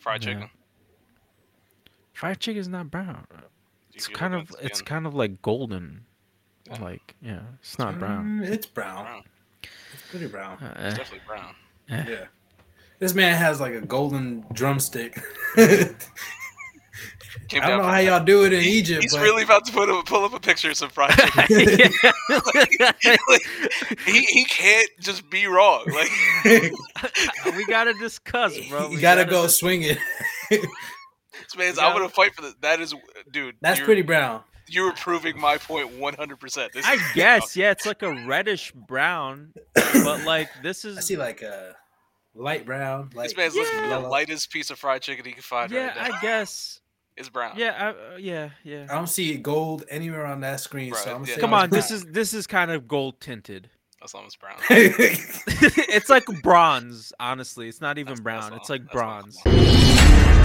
fried Yeah. chicken. Fried chicken is not brown. It's You- you kind of it's skin. kind of like golden. Yeah. Like yeah, it's not brown. Mm, it's brown. brown. It's pretty brown. Uh, It's definitely brown. Yeah. This man has like a golden drumstick. I don't down know from- how y'all do it in Egypt. He's but really about to put a, pull up a picture of some fried chicken. he he can't just be wrong. Like we gotta discuss, bro. you We gotta gotta go dis- swing it. this man's, I'm gonna fight for that. That is, dude. That's pretty brown. You're proving my point 100. percent I guess, yeah, it's like a reddish brown, but like this is I see like a light brown. Like This man's looking for the lightest piece of fried chicken he can find yeah, right now. I guess, It's brown. yeah, I, uh, yeah, yeah. I don't see gold anywhere on that screen. so I'm yeah. saying Come on, this is this is kind of gold tinted. That's almost brown. it's like bronze, honestly. It's not even That's- brown. that's It's all- like that's bronze.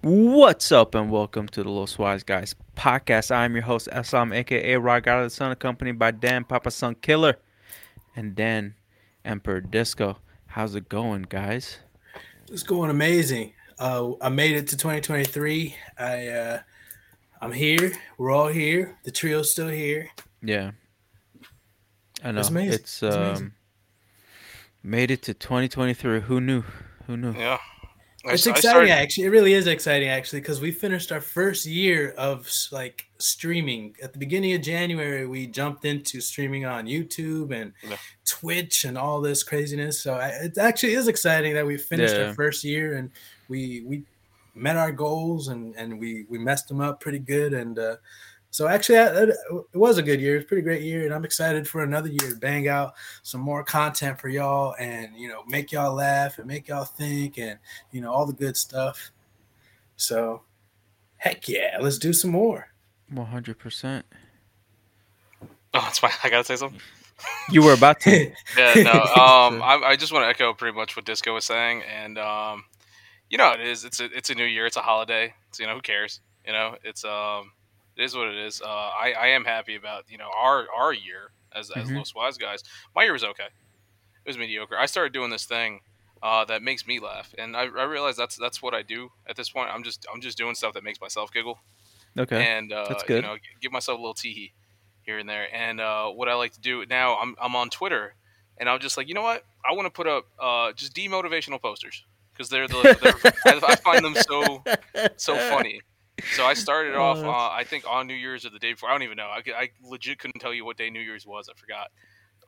What's up, and welcome to the Los Wise Guys podcast. I'm your host, Assam, aka Rod God of the Sun, accompanied by Dan Papa Sun Killer and Dan Emperor Disco. How's it going, guys? It's going amazing. Uh, I made it to 2023. I uh, I'm here. We're all here. The trio's still here. Yeah, I know. It's amazing. It's, It's um, amazing. made it to 2023. Who knew? Who knew? Yeah. I It's s- I exciting, started- actually. It really is exciting, actually, because we finished our first year of like streaming. At the beginning of January, we jumped into streaming on YouTube and Yeah. Twitch and all this craziness. So I, it actually is exciting that we finished Yeah. our first year and we we met our goals and and we we messed them up pretty good. And uh, so actually, I- it, it was a good year. It's a pretty great year, and I'm excited for another year to bang out some more content for y'all and you know make y'all laugh and make y'all think and you know all the good stuff so heck yeah let's do some more 100%. Oh, that's fine. I gotta say something. You were about to. Yeah, no. Um, I, I just want to echo pretty much what Disco was saying, and um, you know, it is. It's a it's a new year. It's a holiday. So you know, who cares? You know, it's um, it is what it is. Uh, I I am happy about you know our our year as as Mhm. Los Wise guys. My year was okay. It was mediocre. I started doing this thing. Uh, that makes me laugh, and I, I realize that's that's what I do at this point. I'm just I'm just doing stuff that makes myself giggle Okay. and uh, That's you good. know, give myself a little teehee here and there. And uh, what I like to do now, I'm I'm on Twitter, and I'm just like, you know what? I want to put up uh, just demotivational posters because they're the they're, I, I find them so so funny. So I started Oh, off, uh, I think, on New Year's or the day before. I don't even know. I, I legit couldn't tell you what day New Year's was. I forgot.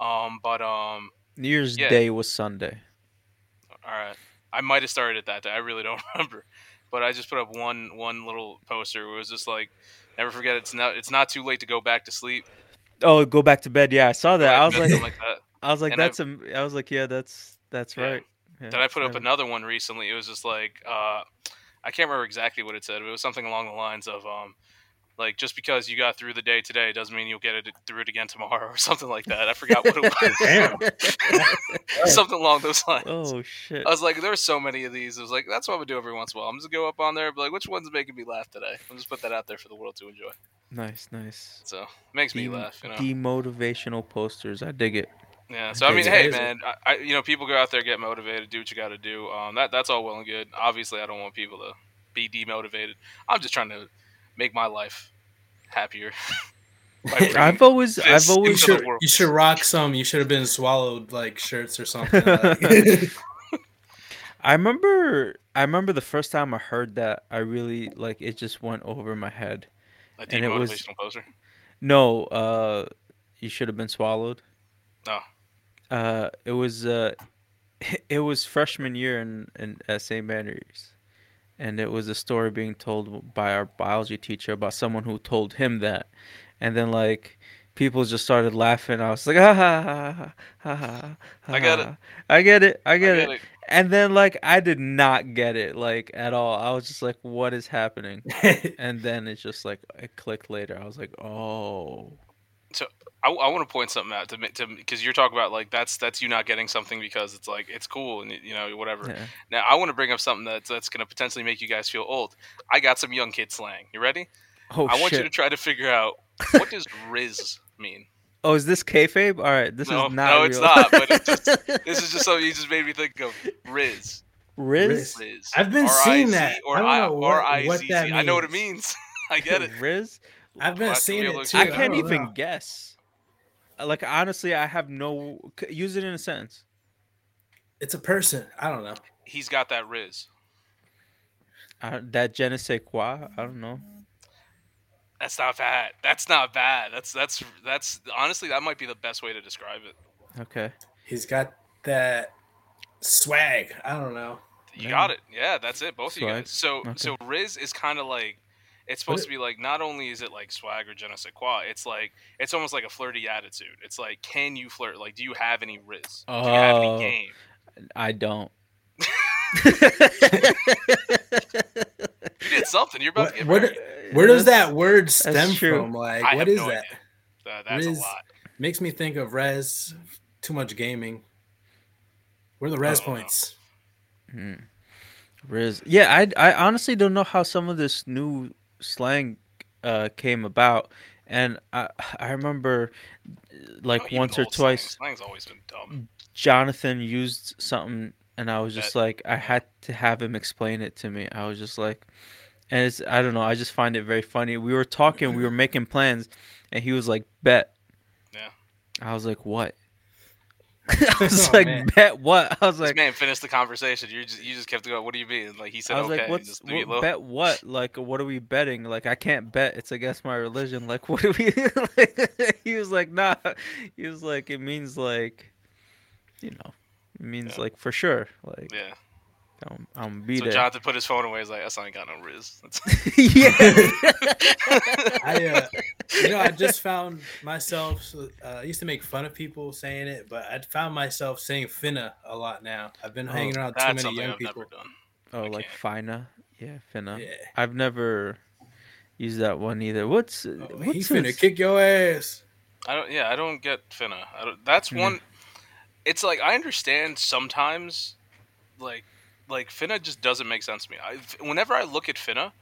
Um, but um, New Year's yeah. Day was Sunday. all right. I might have started it that day. I really don't remember. But I just put up one one little poster. Where it was just like, never forget. It's not it's not too late to go back to sleep. Oh, go back to bed. Yeah, I saw that. I was like, like that. I was like, and I- that's a. I was like, yeah, that's that's Yeah. right. Yeah, Then I put up another one recently. It was just like uh, I can't remember exactly what it said, but it was something along the lines of um, like just because you got through the day today doesn't mean you'll get it through it again tomorrow or something like that. I forgot what it was. Something along those lines. oh shit. I was like, there's so many of these. I was like, that's what I'm gonna do every once in a while. I'm just gonna go up on there, and be like, which one's making me laugh today? I'll just put that out there for the world to enjoy. Nice, nice. So makes me Dem- laugh, you know. Demotivational posters. I dig it. Yeah. So I mean, It's hey, man, I, I you know people go out there get motivated, do what you got to do. Um, that that's all well and good. Obviously, I don't want people to be demotivated. I'm just trying to make my life happier. I've always, I've you always. into should you should rock some you should have been swallowed like shirts or something like- I remember, I remember the first time I heard that. I really like it. Just went over my head. a and it was- demotivational poster. No, uh, you should have been swallowed. Oh. Uh, it was uh, it was freshman year in in at St. Andrews, and it was a story being told by our biology teacher about someone who told him that, and then like people just started laughing. I was like, ah, ha, ha, ha, ha, ha, ha, I get it. I get it. I I get, get it. it. And then like I did not get it like at all. I was just like, what is happening? And then it's just like it clicked later. I was like, oh. I, I want to point something out to to because you're talking about like that's that's you not getting something because it's like it's cool and you know whatever. Yeah. Now I want to bring up something that's that's going to potentially make you guys feel old. I got some young kid slang. You ready? Oh I want shit. you to try to figure out what does Rizz mean. Oh, is this kayfabe? All right, this no, is not. no, it's not. But it's just, this is just something you just made me think of. Rizz. Rizz. Rizz. Rizz. I've been seeing that. Or I don't I, know or what- I, what Z- that I know what it means. means. I get it. Rizz. I've been Well, that's seeing it too. I can't don't even know. guess. Like honestly, I have no. Use it in a sentence. It's a person. I don't know. He's got that Rizz. Uh, that je ne sais quoi. I don't know. That's not bad. That's not bad. That's that's that's honestly that might be the best way to describe it. Okay. He's got that swag. I don't know. You Yeah. got it. Yeah, that's it. Both of you guys. So Okay. so Rizz is kind of like it's supposed to be like not only is it like swag or je ne sais quoi, it's like it's almost like a flirty attitude. It's like can you flirt? Like do you have any Rizz? Do you have Oh. any game? I don't. You did something. You're about What- to get what- married. Where does that word stem from? Like, I what have is no that? idea. That- that's Rizz. a lot. Makes me think of res. Too much gaming. Where are the res I don't know. points? Hmm. Rizz. Yeah, I I honestly don't know how some of this new slang uh came about, and I I remember like once or old slang. twice Slang's always been dumb. Jonathan used something, and I was just That- like I had to have him explain it to me. I was just like, and it's I don't know. I just find it very funny. We were talking, we were making plans, and he was like, "Bet." Yeah. I was like, "What?" I was Oh, like, man. "Bet what?" I was This like, man finish the conversation. You just you just kept going. What do you mean? Like he said, I was okay. like, "What's just what, bet? What? Like, what are we betting? Like, I can't bet. It's against my religion. Like, what do we?" like, he was like, "Nah." He was like, "It means like, you know, it means Yeah. like for sure. Like, Yeah. I'm, I'm be So there." Jonathan put his phone away. He's like, "That's not ain't got no Rizz." Yeah. I, uh, you know, I just found myself. Uh, I used to make fun of people saying it, but I found myself saying "finna" a lot now. I've been Oh, hanging around too many young I've people. never done. oh, I like can't. fina. Yeah, finna. Yeah, I've never used that one either. What's oh, what's he finna his- kick your ass. I don't. Yeah, I don't get Finna. I don't, that's Mhm. one. It's like I understand sometimes, like, like Finna just doesn't make sense to me. I, whenever I look at Finna,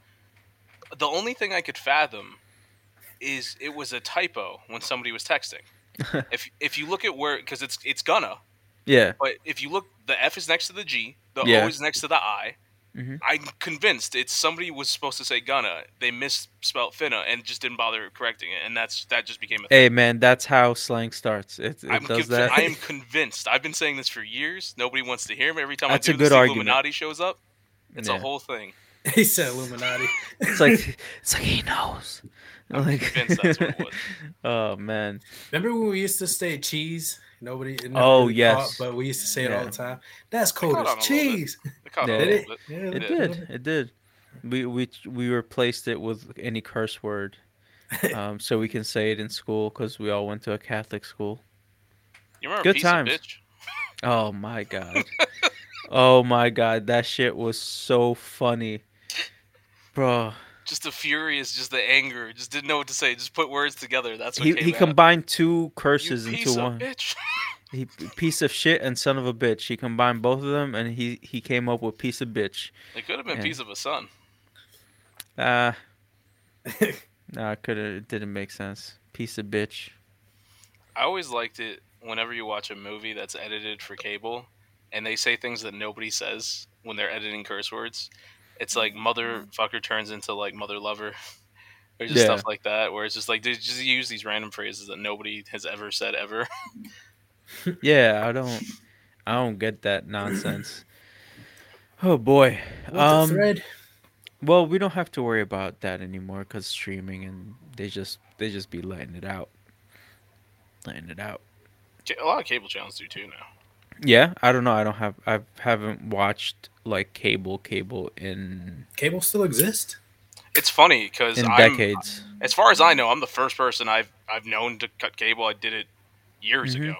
the only thing I could fathom is it was a typo when somebody was texting. if if you look at where because it's it's gonna, Yeah. but if you look, the F is next to the G, the Yeah. O is next to the I. Mhm. I'm convinced it's somebody was supposed to say gonna. They misspelled finna and just didn't bother correcting it, and that's that just became a thing. Hey man, that's how slang starts. It, it I'm does conv- that. I am convinced. I've been saying this for years. Nobody wants to hear me. Every time That's I a do good this, the argument. Illuminati shows up. It's Yeah. a whole thing. He said Illuminati. It's like it's like he knows. I'm Like, convinced that's what it was. oh man. Remember when we used to say cheese? Nobody. it never Oh, really yes. caught, but we used to say it all the time. That's caught cold as cheese. It Yeah. Did it? Yeah, It Yeah. did. It did. We we we replaced it with any curse word, um, so we can say it in school because we all went to a Catholic school. You remember Good piece times. of bitch? Oh my god. oh my god, that shit was so funny, bro. Just the fury is just the anger. Just didn't know what to say. Just put words together. That's what He came he out. combined two You curses piece into of one. bitch. He piece of shit and son of a bitch. He combined both of them, and he he came up with piece of bitch. It could have been Yeah. piece of a son. Ah, it could have. It didn't make sense. Piece of bitch. I always liked it whenever you watch a movie that's edited for cable and they say things that nobody says when they're editing curse words. It's like motherfucker turns into like mother lover. Or just Yeah. stuff like that where it's just like they just use these random phrases that nobody has ever said ever. Yeah, I don't. I don't get that nonsense. Oh boy. What Um. thread? Well, we don't have to worry about that anymore because streaming and they just they just be letting it out, letting it out. A lot of cable channels do too now. Yeah, I don't know. I don't have. I haven't watched like cable cable in Cable still exist? It's funny because in I'm, decades. as far as I know, I'm the first person I've I've known to cut cable. I did it years Mhm. ago,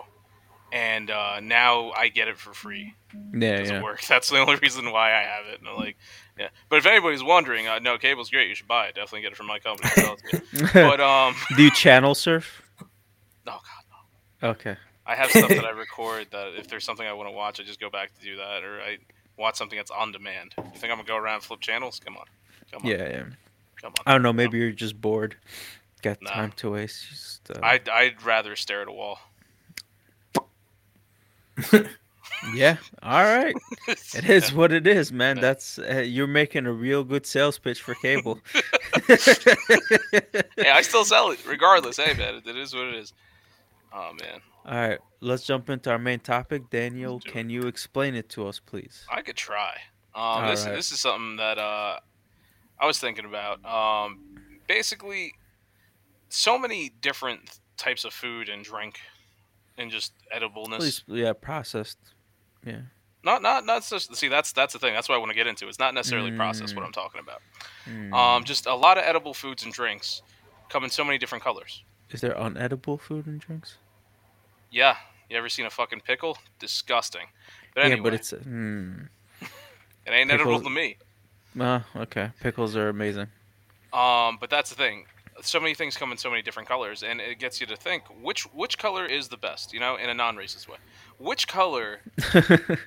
and uh, now I get it for free. Yeah, yeah. work. That's the only reason why I have it. And I'm like, yeah. But if anybody's wondering, uh, no, cable's great. You should buy it. Definitely get it from my company. I'll tell it to you. but um, Do you channel surf? oh god, no. Okay. I have stuff that I record that if there's something I want to watch, I just go back to do that, or I watch something that's on demand. You think I'm gonna go around and flip channels? Come on, come on, Yeah, yeah. come on. I don't know. Maybe you're just bored. Got Nah. time to waste. Just, uh, I'd I'd rather stare at a wall. yeah. All right. It is what it is, man. That's uh, you're making a real good sales pitch for cable. hey, I still sell it regardless. Hey, man, it is what it is. Oh man, All right, let's jump into our main topic. Daniel, Let's do it. can you explain it to us, please? I could try. Um, this Alright. this is something that uh, I was thinking about. Um, basically, so many different types of food and drink, and just edibleness. Please, yeah, processed. Yeah. Not not not just see that's that's the thing. That's what I want to get into. It's not necessarily processed. What Mm. I'm talking about. Mm. Um, just a lot of edible foods and drinks come in so many different colors. is there unedible food and drinks? Yeah, you ever seen a fucking pickle? Disgusting. But anyway, Yeah, but it's. Hmm. it ain't edible pickles- to me. Uh, okay. Pickles are amazing. Um, but that's the thing. So many things come in so many different colors, and it gets you to think which which color is the best. You know, in a non-racist way, which color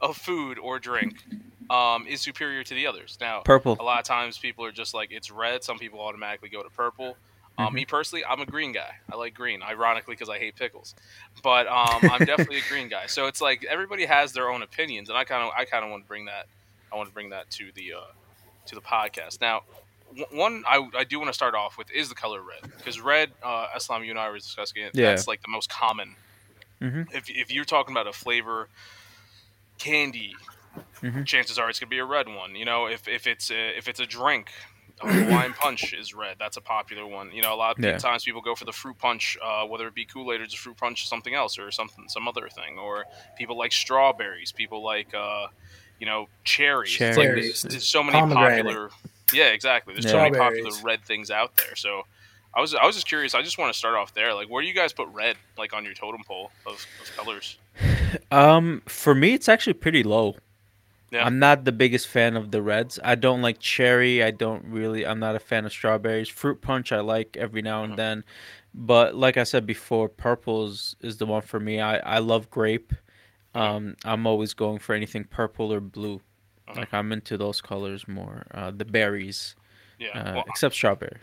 of food or drink um, is superior to the others? Now, Purple. a lot of times people are just like it's red. Some people automatically go to purple. Um. Me personally, I'm a green guy. I like green, ironically, because I hate pickles. But um, I'm definitely a green guy. So it's like everybody has their own opinions, and I kind of I kind of want to bring that I want to bring that to the uh, to the podcast. Now, w- one I, I do want to start off with is the color red because red, uh, Islam, you and I were discussing it. Yeah. That's like the most common. Mhm. If if you're talking about a flavor, candy, Mhm. chances are it's gonna be a red one. You know, if if it's a, if it's a drink. A Hawaiian punch is red. That's a popular one. You know, a lot of Yeah. times people go for the fruit punch, uh, whether it be Kool Aid or just fruit punch, something else, or something, some other thing. Or people like strawberries. People like, uh, you know, cherries. It's like Cherries. there's, there's so many popular. Yeah, exactly. There's Yeah. so many popular red things out there. So, I was I was just curious. I just want to start off there. Like, where do you guys put red, like on your totem pole of, of colors? Um, for me, it's actually pretty low. Yeah. I'm not the biggest fan of the reds. I don't like cherry. I don't really. I'm not a fan of strawberries. Fruit punch, I like every now and Mhm. then, but like I said before, purple is, is the one for me. I I love grape. Mhm. Um, I'm always going for anything purple or blue. Mhm. Like I'm into those colors more. Uh, the berries, Yeah. uh, well, except strawberry.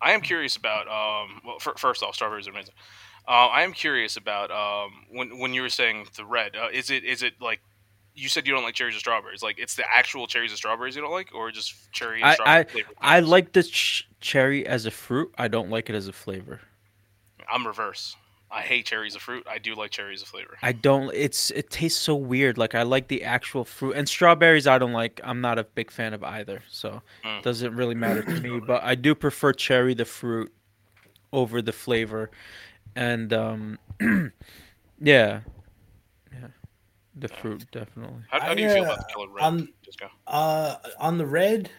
I am curious about. Um, well, fir- first off, strawberries are amazing. Uh, I am curious about um, when when you were saying the red. Uh, is it is it like you said you don't like cherries or strawberries? Like it's the actual cherries and strawberries you don't like, or just cherry and I- I things? like the ch- cherry as a fruit. I don't like it as a flavor. I'm reverse. I hate cherries as a fruit. I do like cherries as a flavor. I don't. It's it tastes so weird. Like I like the actual fruit and strawberries. I don't like. I'm not a big fan of either. So Mm. it doesn't really matter to me. But I do prefer cherry the fruit over the flavor, and um, yeah, yeah, the fruit definitely. How, how do you feel uh, about the color red? I'm- Just go. Uh, on the red,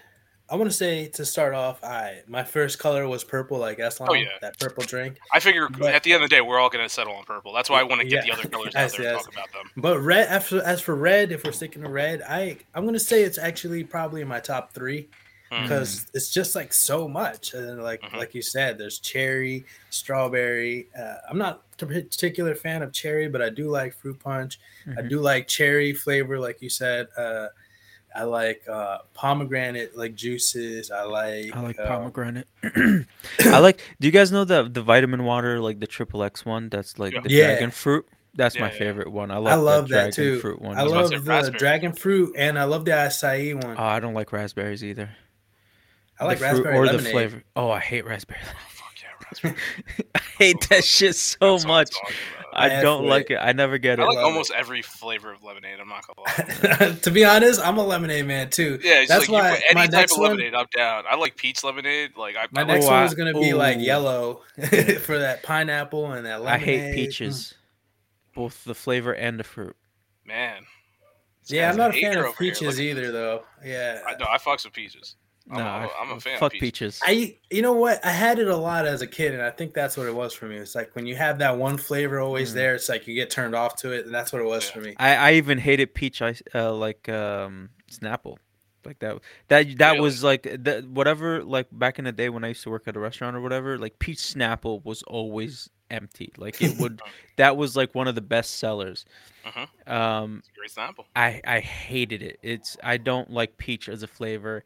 I want to say to start off, I my first color was purple, like Eslam, Oh, yeah. that purple drink. I figure but- at the end of the day we're all gonna settle on purple. That's why I want to get Yeah. the other colors out see, there and I talk about them. But red, after as for red, if we're sticking to red, I I'm gonna say it's actually probably in my top three Hmm. because it's just like so much. And like Mhm. like you said, there's cherry, strawberry. Uh, I'm not a particular fan of cherry, but I do like fruit punch. I Mhm. do like cherry flavor, like you said. Uh, I like uh, pomegranate like juices. I like I like uh, pomegranate. I like. Do you guys know the the vitamin water, like the triple X one? That's like Yeah. the Yeah. dragon fruit. That's Yeah, my yeah. favorite one. I love. I love the that dragon too. Fruit one. I love the raspberry. dragon fruit and I love the acai one. Oh, I don't like raspberries either. I like the raspberry or lemonade. the flavor. Oh, I hate raspberry. Fuck yeah, raspberry. I hate that shit so That's much. I I don't like with it. I never get I it. like almost it. every flavor of lemonade. I'm not gonna lie. to be honest, I'm a lemonade man too. Yeah, it's That's like why you put any type next of one- lemonade, I'm down. I like peach lemonade. Like I, My I next Oh, one I- is gonna be like yellow for that pineapple and that I hate peaches, both the flavor and the fruit. man. this Yeah, I'm not a fan of peaches either, though. Yeah, I know I fucks with peaches. I'm, No, a, I- I'm a fan. fuck of peaches. peaches. I you know what? I had it a lot as a kid, and I think that's what it was for me. It's like when you have that one flavor always Mm. there, it's like you get turned off to it, and that's what it was Yeah. for me. I, I even hated peach ice, uh, like um, Snapple, like that. That that Really? was like that. Whatever, like back in the day when I used to work at a restaurant or whatever. Like peach Snapple was always empty. Like it would. that was like one of the best sellers. Mhm. Um, It's a great Snapple. I I hated it. It's I don't like peach as a flavor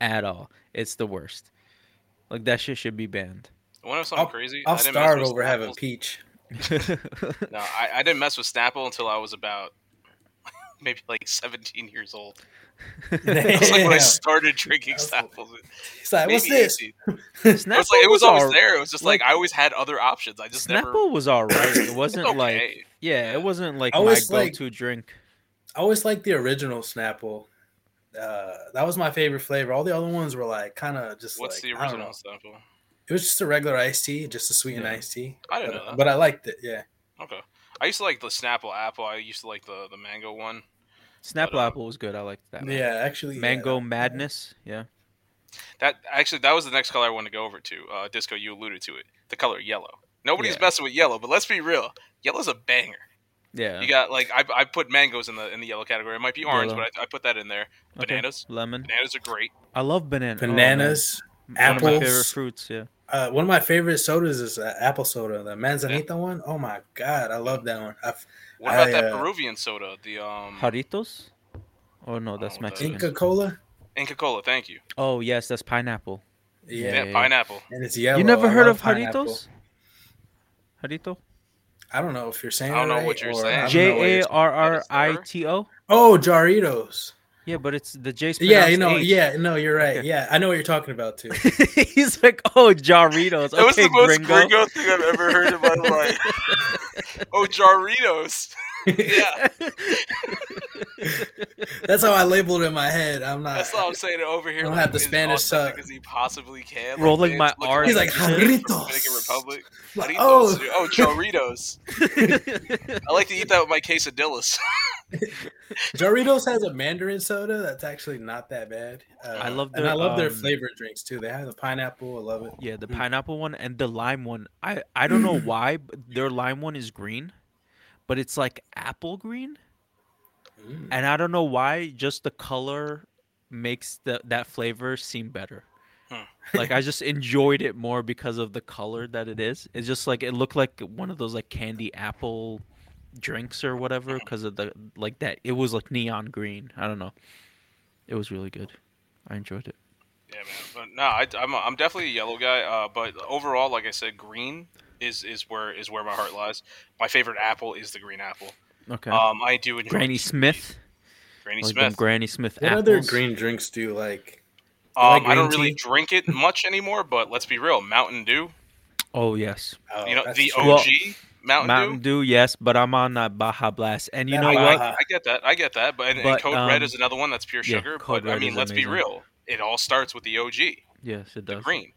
at all. It's the worst. Like that shit should be banned. Want to know something crazy? I'll I didn't mess starve with over having peach. No, I, I didn't mess with Snapple until I was about maybe like 17 years old. That's like when I started drinking That's- Snapples. Like, what's this? Snapple It was like it was always all- there. It was just like, like- I always had other options. I just never. Snapple was alright. It wasn't okay. like yeah, it wasn't like I my go-to drink. I always liked the original Snapple. Uh, that was my favorite flavor. All the other ones were like kind of just What's like, the I don't original know. Snapple? It was just a regular iced tea, just a sweetened Yeah. iced tea. I didn't but, know that. but I liked it. Yeah, Okay. I used to like the Snapple apple. I used to like the the mango one. Snapple uh, apple was good. I liked that. one. yeah. Actually, Mango that- Madness. Yeah. That actually that was the next color I wanted to go over to. Uh, Disco, you alluded to it. The color yellow. Nobody's Yeah. messing with yellow, but let's be real. Yellow's a banger. Yeah. You got like I, I put mangoes in the in the yellow category. It might be orange, Yellow. but I, I put that in there. Okay. Bananas. Lemon. Bananas are great. I love banana. oh, man. bananas. One of my favorite apples. fruits. Yeah. Uh, one of my favorite sodas is uh, apple soda, the manzanita one. Oh my god, I love that one. I've, What about I, that uh, Peruvian soda? The um Jarritos. Oh no, that's Oh, what Mexican. Inca Cola. Inca Cola. Thank you. Oh yes, that's pineapple. Yeah, Yeah, Yeah, yeah. pineapple. and it's yellow. you never I heard of pineapple. Jarritos? Jarrito. I don't know if you're saying. I don't know right what you're saying. I don't know what J you're- A R R I T O. Oh, Jarritos. Yeah, but it's the J's. Yeah, you know. H. Yeah, no, you're right. Okay. Yeah, I know what you're talking about too. He's like, oh, Jarritos. That was Okay, the most gringo. gringo thing I've ever heard in my life. oh, Jarritos. Yeah, That's how I labeled it in my head. I'm not. that's all I'm saying it over here. I don't like, have the as Spanish authentic suck. as he possibly can. like, Rolling man's my looking R's He's like like Jarritos. Republic. Like, oh. Oh, Jarritos. I like to eat that with my quesadillas. Jarritos has a Mandarin soda that's actually not that bad. Uh, I love and their, I love their um, flavored drinks too. They have the pineapple. I love it. Yeah, the Mm. pineapple one and the lime one. I I don't know why, but their lime one is green, but it's like apple green, Mm. and I don't know why. Just the color makes the that flavor seem better. Hmm. Like I just enjoyed it more because of the color that it is. It's just like it looked like one of those like candy apple drinks or whatever because of the like that. It was like neon green. I don't know. It was really good. I enjoyed it. Yeah, man. But no, I, I'm I'm definitely a yellow guy. Uh, but overall, like I said, green is is where is where my heart lies. My favorite apple is the green apple. Okay. Um, I do enjoy Granny Smith. Granny Like Smith. Granny Smith What apples. other green drinks do you like? You Um, like I don't green really drink it much anymore, but let's be real, Mountain Dew. Oh yes, Oh, You know the true. OG Mountain, Mountain Dew. Dew. Yes, but I'm on that Baja Blast, and you That know Baja- what? I, I get that. I get that. But and, and But, Code Red um, is another one that's pure sugar. Code but I mean, let's be real. It all starts with the OG, Yes, it does. the does. green.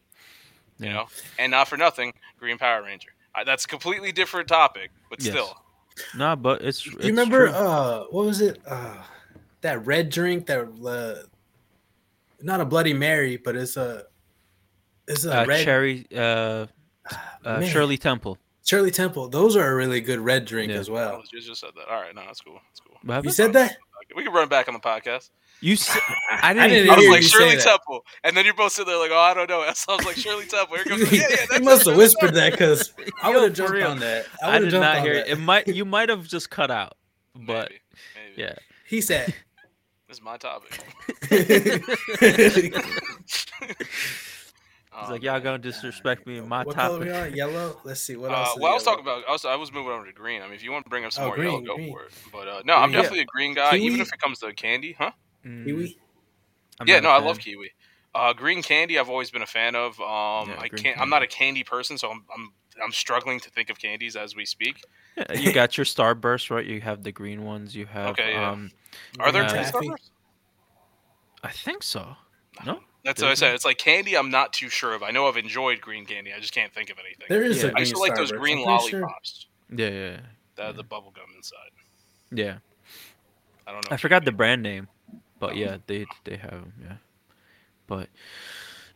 You know, and not for nothing, Green Power Ranger. Uh, that's a completely different topic, but Yes. still. Nah, but it's. You remember true. uh what was it? Uh that red drink that uh not a bloody Mary, but it's a it's a uh, red cherry? Uh, uh, Shirley Temple. Shirley Temple. Those are a really good red drink Yeah. as Oh, well. you just said that. All right, no, that's cool. That's cool. What You said that? We can run it back on the podcast. You. s- I I didn't. didn't I was like you say Shirley that. Temple, and then you're both sitting there like, oh, I don't know. So I was like Shirley Temple. Here goes, he yeah, yeah. That's must have Shirley whispered Temple. that because I would have for jumped on that. I, I did not hear that. it. It might. You might have just cut out. But Maybe, maybe. yeah. He said. this is my topic. It's like y'all gonna disrespect me in my what color we topic. on? Yellow. Let's see what Uh, else. is well, I was yellow? talking about. I was, I was moving over to green. I mean, if you want to bring up some Oh, more yellow, green, go green. for it. But uh, no, I'm Green. definitely a green guy, even Kiwi? if it comes to candy, huh? Mm, kiwi. I'm yeah, no, I love kiwi. Uh, green candy, I've always been a fan of. Um, Yeah, I can't. I'm not a candy person, so I'm, I'm I'm struggling to think of candies as we speak. Yeah, you got your Starburst, right? You have the green ones. You have. Okay, yeah. Um, Are there green Taffy? Starburst? I think so. No. That's what I said. It's like candy. I'm not too sure of. I know I've enjoyed green candy. I just can't think of anything. There is Yeah. a I green I used to like those green I'm sure. lollipops Yeah, yeah, that have the bubble gum inside. yeah. I don't know. I forgot you- the brand name, but yeah, they they have 'em, yeah. But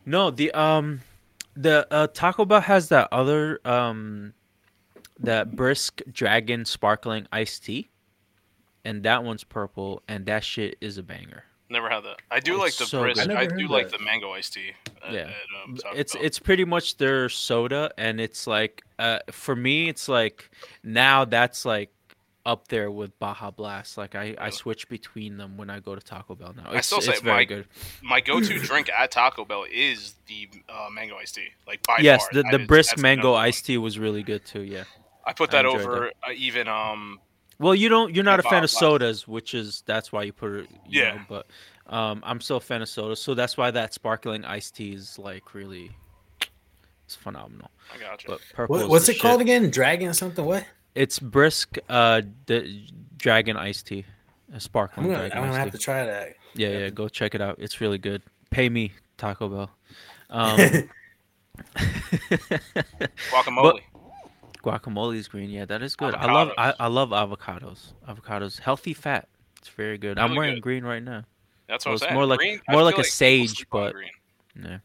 no, the um, the uh, Taco Bell has that other um, that brisk dragon sparkling iced tea, and that one's purple, and that shit is a banger. Never had that. I do It's like the so brisk. I I, do heard like the mango iced tea. At, Yeah. at, um, It's Bell. it's pretty much their soda, and it's like uh, for me, it's like now that's like up there with Baja Blast. Like I, I switch between them when I go to Taco Bell now. I still say it's very my- good. My go-to drink at Taco Bell is the uh, mango iced tea. Like by Yes, far, the, the is- brisk mango number iced tea was really good too. Yeah. I put that enjoyed over uh, even um Well, you don't. You're not a Yeah, fan Baja of Blast. sodas, which is that's why you put it. You Yeah. Know, but um, I'm still a fan of sodas, so that's why that sparkling iced tea is like really, it's phenomenal. I got you. But purple. What, is what's the it called again? Dragon something? What? It's brisk. Uh, the dragon iced tea, a I'm sparkling gonna, dragon I'm gonna iced have tea. to try that. Yeah, yeah, go check it out. It's really good. Pay me, Taco Bell. Um, Guacamole. guacamole is green. Yeah, that is good. I love I, Avocados. I love avocados. Avocados, healthy fat. It's very good. I'm Really wearing good. green right now. That's what it's I'm saying. more like- green, I more feel like a people sage, sleep but- green. Yeah.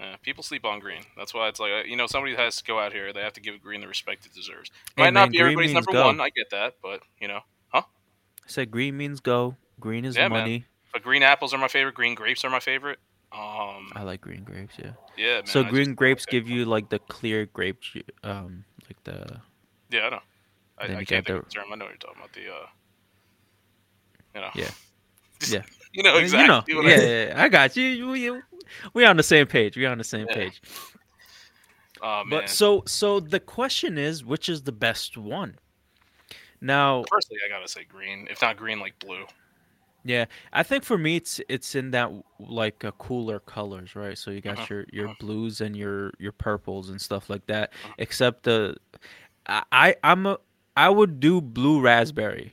Yeah, people sleep on green. That's why it's like uh, you know somebody has to go out here. They have to give green the respect it deserves. Hey, Might man, not be everybody's number go. one. I get that, but you know, huh? I said green means go. Green is Yeah, man. money. but green apples are my favorite. Green grapes are my favorite. Um, I like green grapes. Yeah. yeah. Man, so I green just- grapes give you like the clear grape, um, like the Yeah, I know. I, I can't think of the- the term. I know what you're talking about. The uh, you know. Yeah. Yeah. You know exactly. You know, what I- yeah, yeah, yeah, I got you. You. We on the same page. We on the same Yeah. page. Oh man. But so so the question is, which is the best one? Now, Personally, I gotta say green. If not green, like blue. yeah, I think for me it's it's in that like uh, cooler colors, right? So you got Mhm, your your mhm. blues and your your purples and stuff like that. Mhm. Except the, I I- I'm a I would do blue raspberry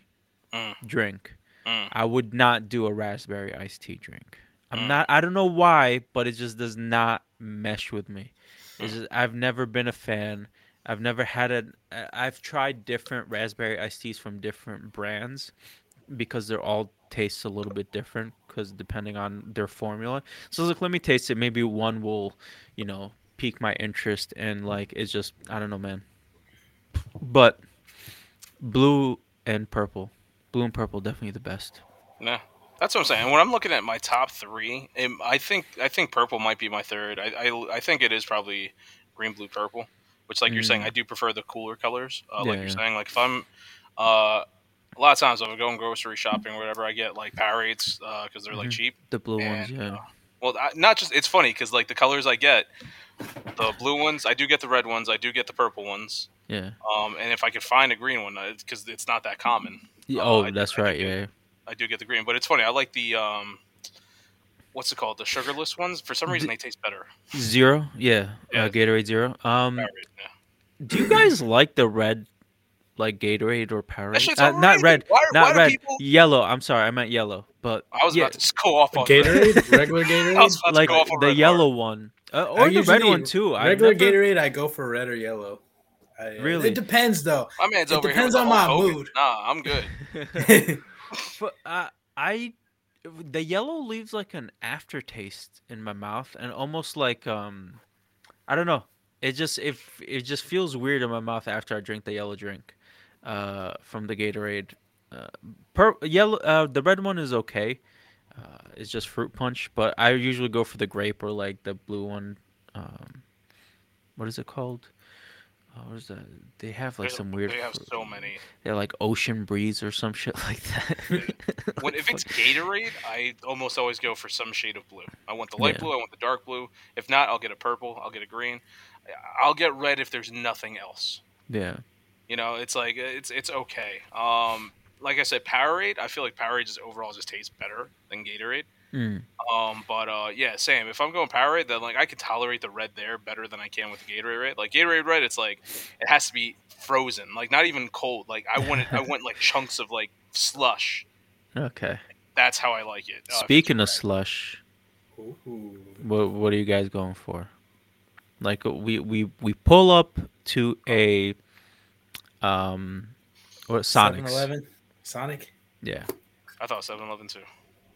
Mm. drink. Mm. I would not do a raspberry iced tea drink. I'm Mm. not. I don't know why, but it just does not mesh with me. It's Mm. just, I've never been a fan. I've never had a. I've tried different raspberry iced teas from different brands because they're all taste a little bit different because depending on their formula. So I was like, let me taste it. Maybe one will, you know, pique my interest and like it's just I don't know, man. But blue and purple, blue and purple definitely the best. Nah, that's what I'm saying. When I'm looking at my top three, I think I think purple might be my third. I, I, I think it is probably green, blue, purple. Which, like you're saying, Mm. I do prefer the cooler colors. Uh, like you're yeah. saying, like if I'm, uh, a lot of times if I'm going grocery shopping or whatever, I get like Powerades because they're like Mhm. cheap. The blue And, ones, yeah. uh, Well, I, not just it's funny because like the colors I get, the blue ones, I do get the red ones, I do get the purple ones. Yeah. Um, and if I could find a green one, because it's not that common, Yeah, Uh, oh, I- that's I right. think Yeah. I do get the green. But it's funny, I like the um, what's it called, the sugarless ones. For some reason, they taste better. Zero. Yeah. Yeah. Uh, Gatorade Zero. Um, Powerade, yeah. do you guys like the red, like Gatorade or Powerade? Uh, not red. Why- not why red. people- Yellow. I'm sorry. I meant yellow. But I was yeah, about to just go off on Gatorade, regular I Gatorade, was about to like go off on the Red yellow Bar. one, uh, I or the red one too. Regular never- Gatorade, I go for red or yellow. I, Really? It depends though. My man's It over depends here. with on my Hogan. mood. Nah, I'm good. But uh, I, the yellow leaves like an aftertaste in my mouth, and almost like um, I don't know. It just if it just feels weird in my mouth after I drink the yellow drink, uh, from the Gatorade. Uh, per yellow, uh, the red one is okay. Uh, it's just fruit punch, but I usually go for the grape or like the blue one. Um, what is it called? Oh, what is that? They have like They- some weird. They have so many. they're like ocean breeze or some shit like that. When Like, if it's Gatorade, I almost always go for some shade of blue. I want the light Yeah. blue. I want the dark blue. If not, I'll get a purple. I'll get a green. I'll get red if there's nothing else. yeah, You know, it's like it's it's okay. Um, like I said, Powerade. I feel like Powerade just overall just tastes better than Gatorade. Mm. Um, but uh, yeah, same. If I'm going Powerade, then like I can tolerate the red there better than I can with the Gatorade red. Like Gatorade red, it's like it has to be frozen, like not even cold. Like I want it, I want like chunks of like slush. okay. That's how I like it. Uh, Speaking of it's slush, Ooh. what what are you guys going for? Like we we we pull up to a um or Sonic's. 7-Eleven? Sonic. Yeah. I thought 7-Eleven too.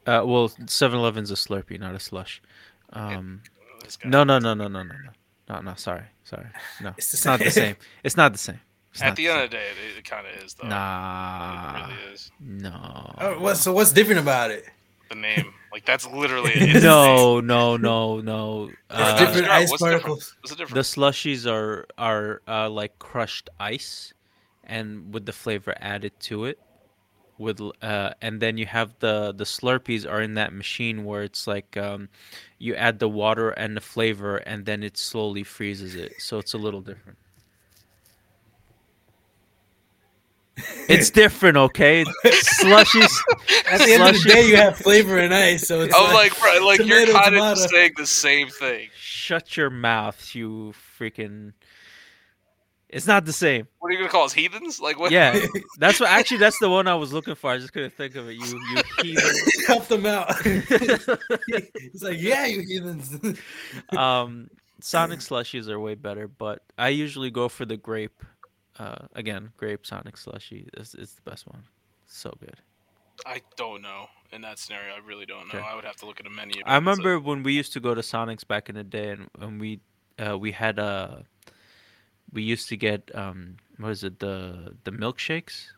Uh, well, 7-Eleven's a Slurpee, not a slush. Um, This guy. no, no, no, no, no, no, no, no, no. Sorry, sorry. No, It's it's, not the same. same. It's not the same. It's At not the same. end of the day, it, it kind of is though. Nah, It really is. no. Oh, what, so what's different about it? The name, like that's literally it. It's no, no, no, no. Uh, different ice what's different? What's the the slushies are are uh, like crushed ice, and with the flavor added to it. With uh, and then you have the the Slurpees are in that machine where it's like um, you add the water and the flavor, and then it slowly freezes it, so it's a little different. It's different, okay? Slushies. At the end of the day, you have flavor and ice, so it's I'm like, bro, like you're tomato, kind of saying the same thing. Shut your mouth, you freaking. It's not the same. What are you gonna call us heathens? Like what? Yeah, that's what. Actually, that's the one I was looking for. I just couldn't think of it. You, you heathen. help them out. It's like, yeah, you heathens. um, Sonic slushies are way better, but I usually go for the grape. Uh, again, grape Sonic slushie is, is the best one. So good. I don't know. In that scenario, I really don't know. Okay. I would have to look at a menu. I remember when we used to go to Sonic's back in the day, and, and we uh, we had uh, we used to get um, what is it the the milkshakes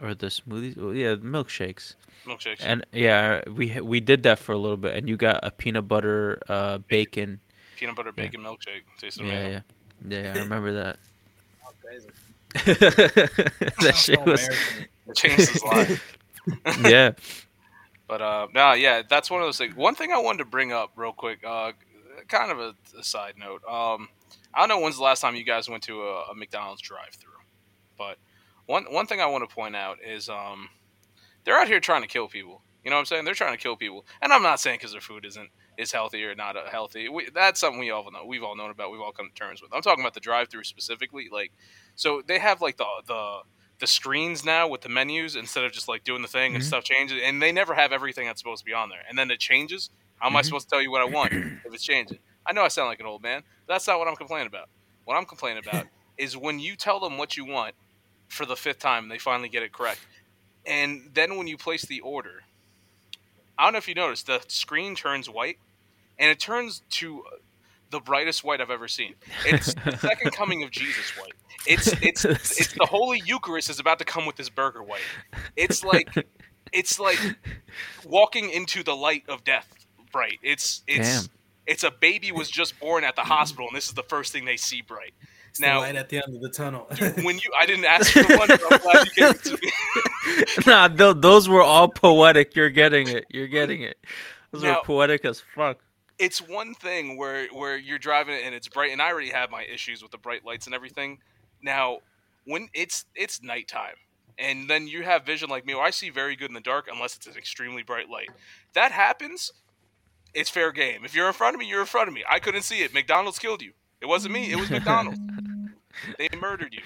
or the smoothies? Oh, yeah, milkshakes. milkshakes. And yeah, we we did that for a little bit, and you got a peanut butter uh, bacon. Peanut butter bacon milkshake. Tastes Yeah, amazing. yeah, yeah. I remember that. That shit So was It changed his life. yeah. But uh, no, yeah, that's one of those things. One thing I wanted to bring up real quick, uh, kind of a, a side note. Um, I don't know when's the last time you guys went to a, a McDonald's drive-through, but one one thing I want to point out is um, they're out here trying to kill people. You know what I'm saying? They're trying to kill people, and I'm not saying because their food isn't is healthy or not uh, healthy. We, that's something we all know. We've all known about. We've all come to terms with. I'm talking about the drive-through specifically. Like, so they have like the the the screens now with the menus instead of just like doing the thing and Mhm. stuff changes, and they never have everything that's supposed to be on there, and then it changes. How am I Mhm. supposed to tell you what I want if it's changing? I know I sound like an old man. But that's not what I'm complaining about. What I'm complaining about is when you tell them what you want for the fifth time, they finally get it correct, and then when you place the order, I don't know if you noticed, the screen turns white, and it turns to the brightest white I've ever seen. It's the second coming of Jesus white. It's it's it's the Holy Eucharist is about to come with this burger white. It's like it's like walking into the light of death bright. It's it's Damn. it's a baby was just born at the hospital, and this is the first thing they see bright. It's the Now- light at the end of the tunnel. When you, I didn't ask for one, but I'm glad you gave it to me. nah, th- those were all poetic. You're getting it. You're getting it. Those Now- were poetic as fuck. it's one thing where where you're driving it and it's bright, and I already have my issues with the bright lights and everything. Now, when it's it's nighttime, and then you have vision like me, where I see very good in the dark unless it's an extremely bright light. That happens, it's fair game. If you're in front of me, you're in front of me. I couldn't see it. McDonald's killed you. It wasn't me. It was McDonald's. they murdered you.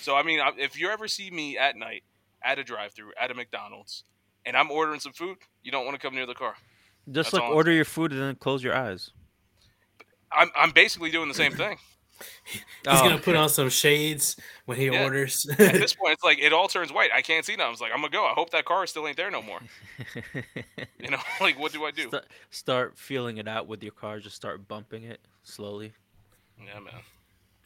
So I mean, if you ever see me at night at a drive-through at a McDonald's, and I'm ordering some food, you don't want to come near the car. Just That's like all I'm order your food and then close your eyes. I'm I'm basically doing the same thing. He's Oh, gonna put on some shades when he Yeah. orders. At this point, it's like it all turns white. I can't see now. I was like, I'm gonna go. I hope that car still ain't there no more. You know, like what do I do? Start, start feeling it out with your car. Just start bumping it slowly. Yeah, man.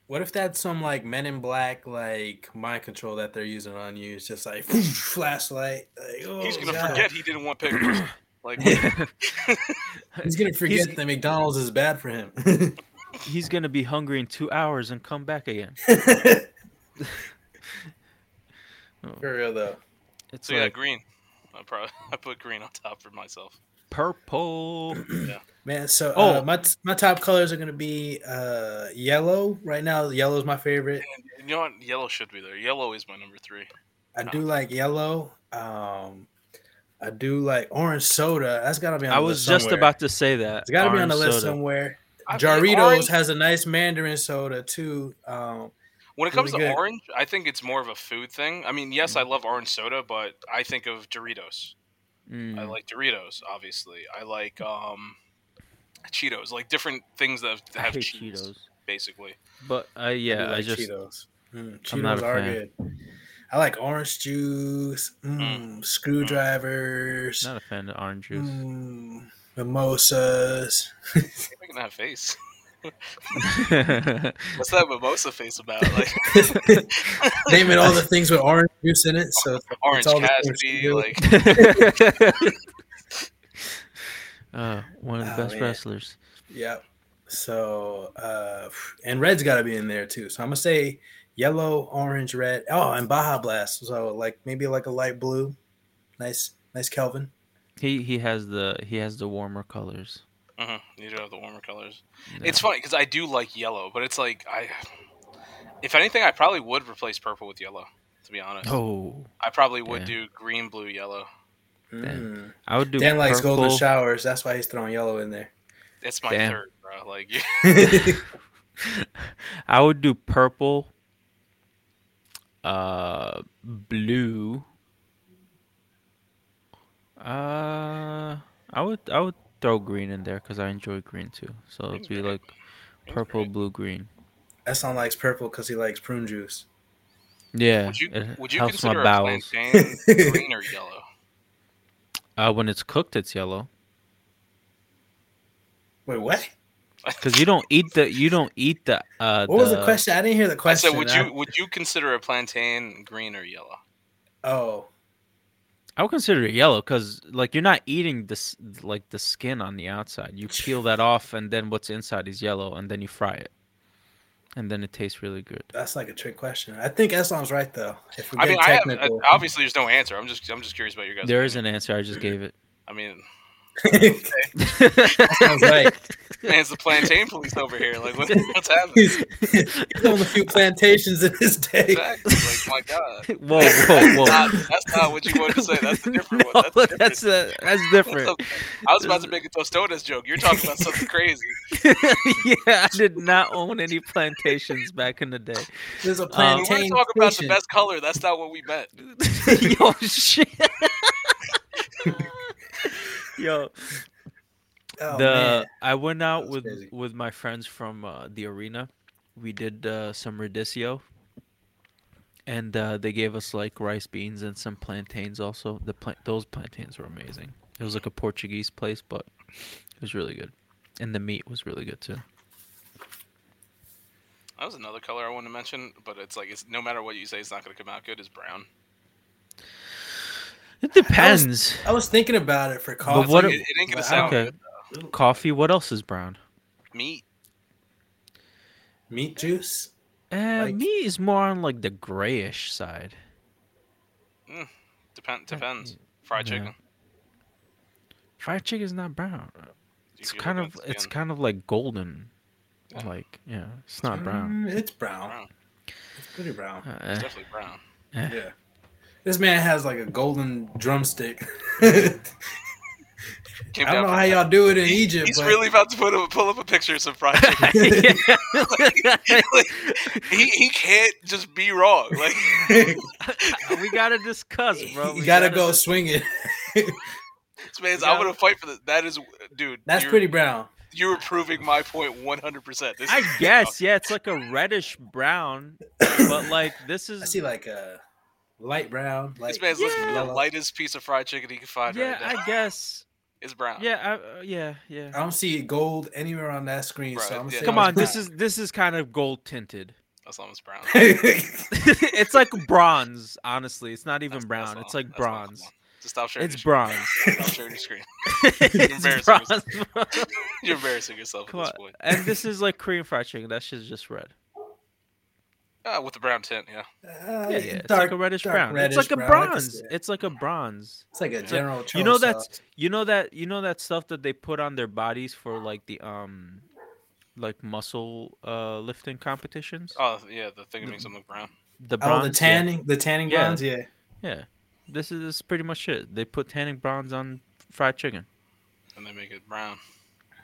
what if that's some like Men in Black like mind control that they're using on you? It's just like flashlight. Like, oh, He's gonna God. forget he didn't want pictures. Like, He's gonna forget He's- that McDonald's is bad for him. He's gonna be hungry in two hours and come back again. for real though. It's so yeah, green. I probably I put green on top for myself. purple. yeah. Man, so Oh. uh, my my top colors are gonna be uh, yellow. Right now, yellow is my favorite. And you know what? Yellow should be there. Yellow is my number three. I do like yellow. Um, I do like orange soda. That's gotta be on. I the was list just somewhere. about to say that. It's gotta be on the list soda. somewhere. I mean, Jarritos orange- has a nice Mandarin soda too. Um, When it comes really to good. orange, I think it's more of a food thing. I mean, yes, I love orange soda, but I think of Doritos. Mm. I like Doritos, obviously. I like um, Cheetos, like different things that I have hate cheese, Cheetos. basically. But uh, I yeah, I, like just Cheetos. Mm, I'm not Cheetos a are fan. good. I like orange juice, mm, screwdrivers, not a fan of orange juice. mm, mimosas. Making that face. What's that mimosa face about? Like Naming all the things with orange juice in it. So orange it's all the Cassidy, you like uh, one of the Oh, best man. wrestlers. Yep. So uh and red's got to be in there too. So I'm gonna say yellow, orange, red. Oh, and Baja Blast. So like maybe like a light blue. Nice, nice Kelvin. He he has the he has the warmer colors. Hmm You do have the warmer colors. Yeah. It's funny because I do like yellow, but it's like I, if anything, I probably would replace purple with yellow. To be honest, oh, I probably would Yeah. do green, blue, yellow. Mm. I would do Dan likes golden showers. That's why he's throwing yellow in there. It's my Damn. third, bro. Like, I would do purple, uh, blue. Uh, I would I would throw green in there because I enjoy green too. So it'd be like purple, blue, green. Esson likes purple because he likes prune juice. Yeah, Would you would you helps consider my a bowels. plantain green or yellow? Uh, when it's cooked, it's yellow Wait, what? because you don't eat the you don't eat the. Uh, What was the question? I didn't hear the I question. said, would I- you would you consider a plantain green or yellow? oh, I would consider it yellow because like you're not eating this like the skin on the outside. You peel that off, and then what's inside is yellow, and then you fry it, and then it tastes really good. that's like a trick question. I think Esson's right though. If we're I mean, getting I have, technical, uh, obviously there's no answer. I'm just I'm just curious about your guys. There is an answer. I just gave it. I mean, Sounds right. man, it's the plantain police over here. Like, what, what's happening? he's, he's on a few plantations in his day. Exactly. Like, my God. whoa, whoa, whoa! Not, that's not what you wanted to say. That's the different No, one. That's, that's different. uh, that's different. okay. I was about to make a Tostones joke. You're talking about something crazy. yeah, I did not own any plantations back in the day. There's a Um, When we're plantain. talking about the best color. That's not what we meant. Yo, shit. Yo, Oh, the man. I went out with crazy. with my friends from uh, the arena. We did uh, some rodizio, and uh, they gave us like rice beans and some plantains. Also, the pla- those plantains were amazing. It was like a Portuguese place, but it was really good, and the meat was really good too. That was another color I wanted to mention, but it's like it's no matter what you say, it's not going to come out good. Is brown. It depends. I was thinking about it for coffee. what It, it ain't gonna sound okay. good. Coffee. What else is brown? Meat. Meat juice. Uh, Like- meat is more on like the grayish side. Depend depends. Fried Yeah. chicken. Fried chicken is not brown. It's kind of it's skin. kind of like golden. Yeah. Like yeah, it's not brown. Mm, it's brown. brown. It's pretty brown. Uh, It's eh, definitely brown. eh. Yeah. This man has like a golden drumstick. I don't know how y'all do it in He- Egypt. He's but really about to put a, pull up a picture of some fried chicken. he he can't just be wrong. Like we gotta discuss, bro. you We gotta go dis- swing it. this man's, Yeah. I'm gonna fight for that. That is, dude. That's pretty brown. You're proving my point 100. percent I is guess yeah, it's like a reddish brown, but like this is I see like a light brown. Light This man's looking for the lightest piece of fried chicken he can find yeah, right now. I guess It's brown. yeah, I, uh, yeah, yeah. I don't see gold anywhere on that screen. Right, So I'm yeah. say Come on, this is this is kind of gold tinted. That's almost brown. it's like bronze, honestly. It's not even That's- brown. that's it's like that's bronze. Just stop sharing. It's your bronze. Stop sharing your screen. it's embarrassing bronze. You're embarrassing yourself Come at on. this point. And this is like Korean fried chicken. That shit's just red. Ah, with the brown tint, yeah. Uh, Yeah, yeah. It's dark- like a reddish brown. reddish it's like a brown, I bronze. see it. It's like a bronze. It's like a like- general. You know Cho that's sauce. you know that you know that stuff that they put on their bodies for like the um like muscle uh lifting competitions. Oh, yeah, the thing that makes them look brown. The oh bronze. the yeah. tanning, the tanning Yeah. bronze. Yeah. Yeah. This is, this is pretty much it. They put tanning bronze on fried chicken. And they make it brown.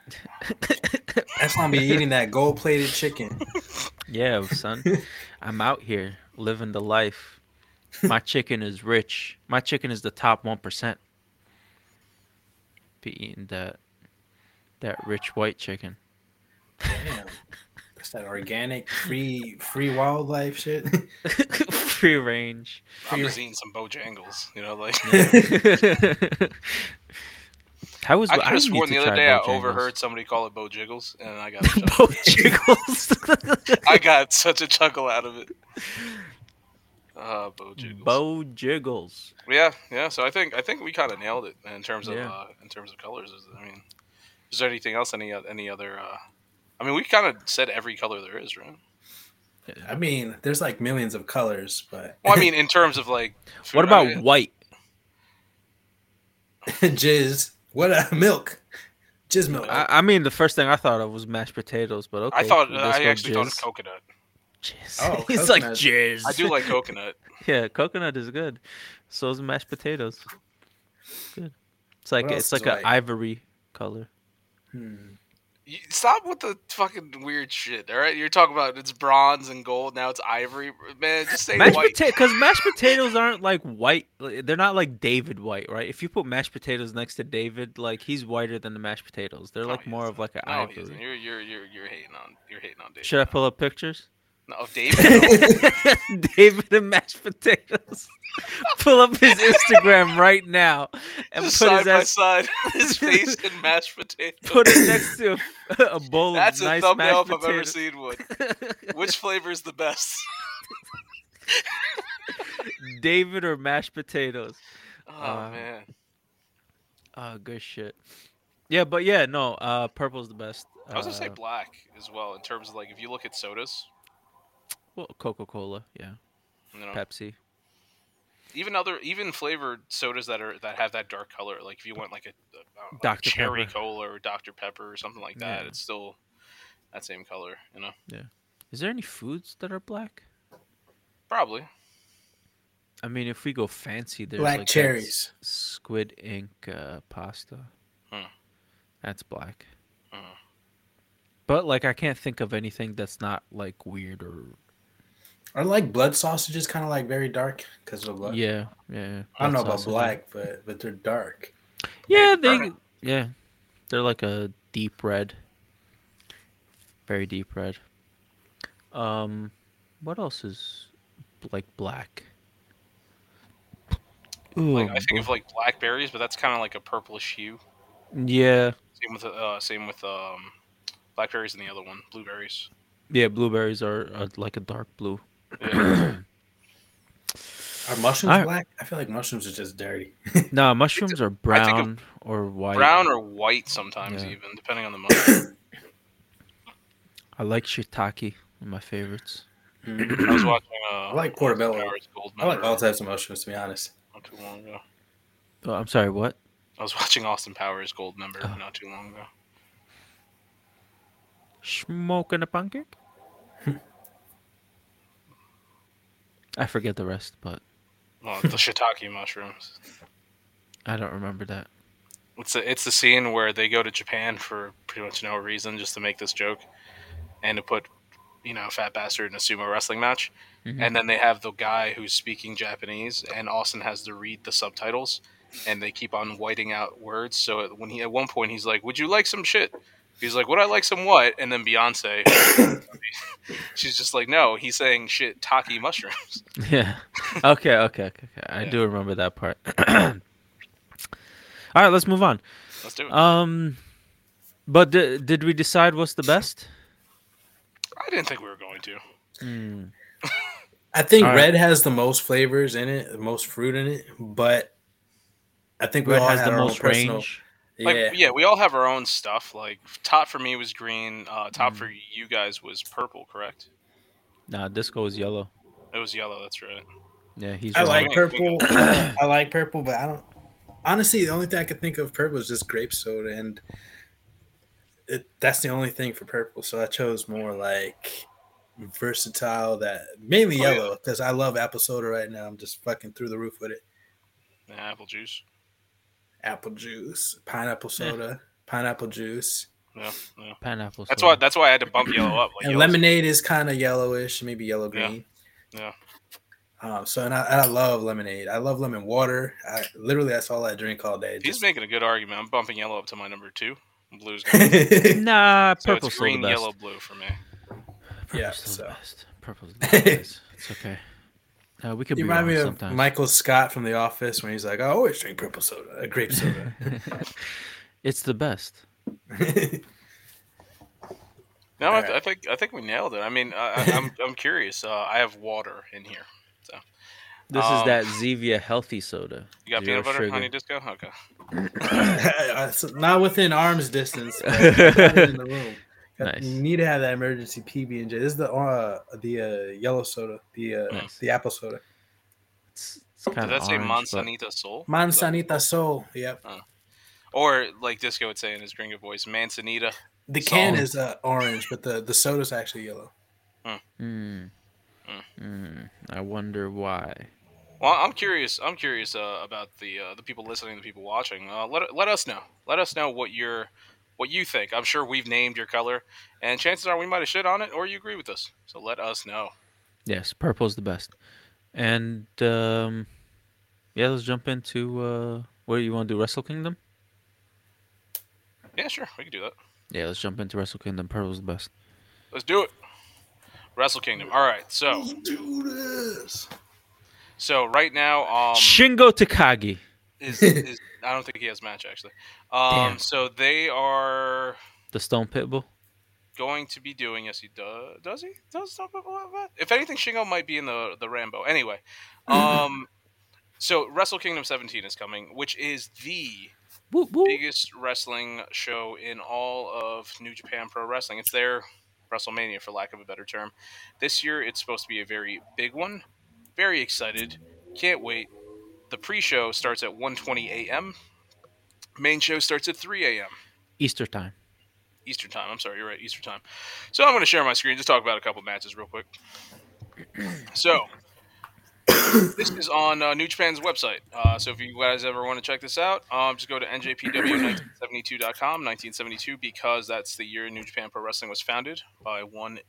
That's gonna be eating that gold plated chicken. Yeah, son. I'm out here living the life. My chicken is rich. My chicken is the top one percent. Be eating that that rich white chicken. Damn. That's that organic, free, free wildlife shit. Free range. I'm You're- just eating some Bojangles, you know, like. How was I could have sworn the other try day I Bojangles. overheard somebody call it Bo Jiggles, and I got a Jiggles. I got such a chuckle out of it. Uh, Bo Jiggles. Bo jiggles. Yeah, yeah. So I think I think we kind of nailed it in terms of Yeah. uh, in terms of colors. I mean, is there anything else? Any any other? Uh, I mean, we kind of said every color there is, right? I mean, there's like millions of colors, but Well, I mean, in terms of like, food, What I about mean, white? jizz. What a milk, jizz milk. I, I mean, the first thing I thought of was mashed potatoes, but okay. I thought let's I go actually thought of coconut. Jizz. Oh, it's like coconut. jizz. I do like coconut. Yeah, coconut is good. So is mashed potatoes. Good. It's like it's like an white? ivory color. Hmm. You- Stop with the fucking weird shit. All right, you're talking about it's bronze and gold. Now it's ivory. Man, just say Mashed white. because mashed potatoes aren't like white. They're not like David White, right? If you put mashed potatoes next to David, like he's whiter than the mashed potatoes. They're No, like more isn't. of like an no, ivory. You're you're you're you're hating on you're hating on David. Should I pull up pictures? No, of David. David and mashed potatoes. pull up his Instagram right now and Just put side his by ass, side, his face and mashed potatoes. put it next to a, a bowl That's of a thumbnail if I've ever potatoes. seen one. Which flavor is the best? David or mashed potatoes. Oh Uh, man, Oh, good shit. Yeah, but yeah, no, uh, purple's the best. I was gonna say Uh, black as well in terms of like if you look at sodas, well, Coca Cola, yeah, you know, Pepsi. even other even flavored sodas that are that have that dark color. Like if you want like a, don't know, Dr. cherry Pepper. cola or Dr Pepper or something like that, Yeah. it's still that same color. You know, Yeah. Is there any foods that are black? probably. I mean, if we go fancy, there's Black like cherries. squid ink uh, pasta. Hmm. That's black. Hmm. But like, I can't think of anything that's not like weird or Are like blood sausages kind of like very dark because of blood? yeah, yeah. I don't know blood about black, but but they're dark. Yeah, they dark. yeah, they're like a deep red, very deep red. Um, what else is like black? Like Ooh, I think of like blackberries, but that's kind of like a purplish hue. yeah, Same with uh, same with um, blackberries and the other one, blueberries. yeah. Blueberries are, are like a dark blue. Yeah. Are mushrooms I- black? I feel like mushrooms are just dirty. No, mushrooms are I think of brown or white. Brown or white sometimes, Yeah. even depending on the mushroom. I like shiitake. One of my favorites. I was watching. Uh, I like portobello. I like all types of mushrooms, to be honest. Not too long ago. Oh, I'm sorry. What? I was watching Austin Powers Goldmember Oh. not too long ago. Smoking a pancake? I forget the rest, but Well, the shiitake mushrooms. I don't remember that. It's a, it's the scene where they go to Japan for pretty much no reason, just to make this joke, and to put, you know, Fat Bastard in a sumo wrestling match. Mhm. And then they have the guy who's speaking Japanese, and Austin has to read the subtitles, and they keep on whiting out words. So when he at one point he's like, "Would you like some shit?" He's like, "Would I like some what?" And then Beyonce, she's just like, "No." He's saying shit, taki mushrooms. Yeah. Okay, okay, okay, okay. I Yeah. do remember that part. All right, let's move on. Let's do it. Um, but di- did we decide what's the best? I didn't think we were going to. Hmm. I think All right. red has the most flavors in it, the most fruit in it, but I think we Red all has had the our own most personal- range. Like, Yeah, yeah. we all have our own stuff. Like top for me was green. Uh, top Mm. for you guys was purple, correct? Nah, disco was yellow. It was yellow. That's right. Yeah, he's I wrong. like purple. I like purple, but I don't. Honestly, the only thing I could think of purple is just grape soda, and it, that's the only thing for purple. So I chose more like versatile. That mainly Oh, yellow because I love apple soda right now. I'm just fucking through the roof with it. Yeah, apple juice. Apple juice, pineapple soda, pineapple juice, Yeah, yeah. pineapple. That's soda. why. That's why I had to bump yellow up. Like and lemonade is kind of yellowish, maybe yellow green. Yeah. Um, so and I, and I love lemonade. I love lemon water. I literally that's all I drink all day. He's Just- making a good argument. I'm bumping yellow up to my number two. Blue's going. Nah, so purple's green, the best. yellow, blue for me. Purple's Yeah, still so- the best. Purple's the best. it's okay. Uh, we could You be remind wrong me of sometimes. Michael Scott from The Office when he's like, "I always drink purple soda, uh, grape soda." it's the best. No, I, th- I think I think we nailed it. I mean, I, I- I'm I'm curious. Uh, I have water in here. This Um, is that Zevia healthy soda. You got Zero peanut butter, sugar. honey disco? Okay. Uh, not within arm's distance, but in the room. Got- Nice. You need to have that emergency PB and J. This is the uh, the uh, yellow soda, the uh, Nice. the apple soda. It's, it's Did kind that of say orange, but Manzanita Sol? Manzanita Sol. Yep. Or like Disco would say in his gringo voice, Manzanita. The can is uh, orange, but the the soda's actually yellow. Mm. Mm. Mm. I wonder why. Well, I'm curious. I'm curious uh, about the uh, the people listening, the people watching. Uh, let let us know. Let us know what your what you think. I'm sure we've named your color, and chances are we might have shit on it, or you agree with us. So let us know. Yes, purple's the best. And um, yeah, let's jump into uh, what do you want to do? Wrestle Kingdom? Yeah, sure, we can do that. Yeah, let's jump into Wrestle Kingdom. Purple's the best. Let's do it. Wrestle Kingdom. All right. So Let's do this. so right now, um, Shingo Takagi. Is, is I don't think he has match actually. Um, Damn. so they are The Stone Pitbull. going to be doing. Yes, he does. Does he? Does stop it? What- what? If anything, Shingo might be in the the Rambo. Anyway, um, so Wrestle Kingdom 17 is coming, which is the Woo, woo. biggest wrestling show in all of New Japan Pro Wrestling. It's their WrestleMania, for lack of a better term. This year, it's supposed to be a very big one. Very excited. Can't wait. The pre-show starts at 1:20 a.m. Main show starts at 3 a.m. Easter time. Eastern time. I'm sorry, you're right, Eastern time. So I'm going to share my screen, just talk about a couple matches real quick. So this is on uh, New Japan's website. Uh, so if you guys ever want to check this out, um, just go to njpw1972.com, 1972, because that's the year New Japan Pro Wrestling was founded by one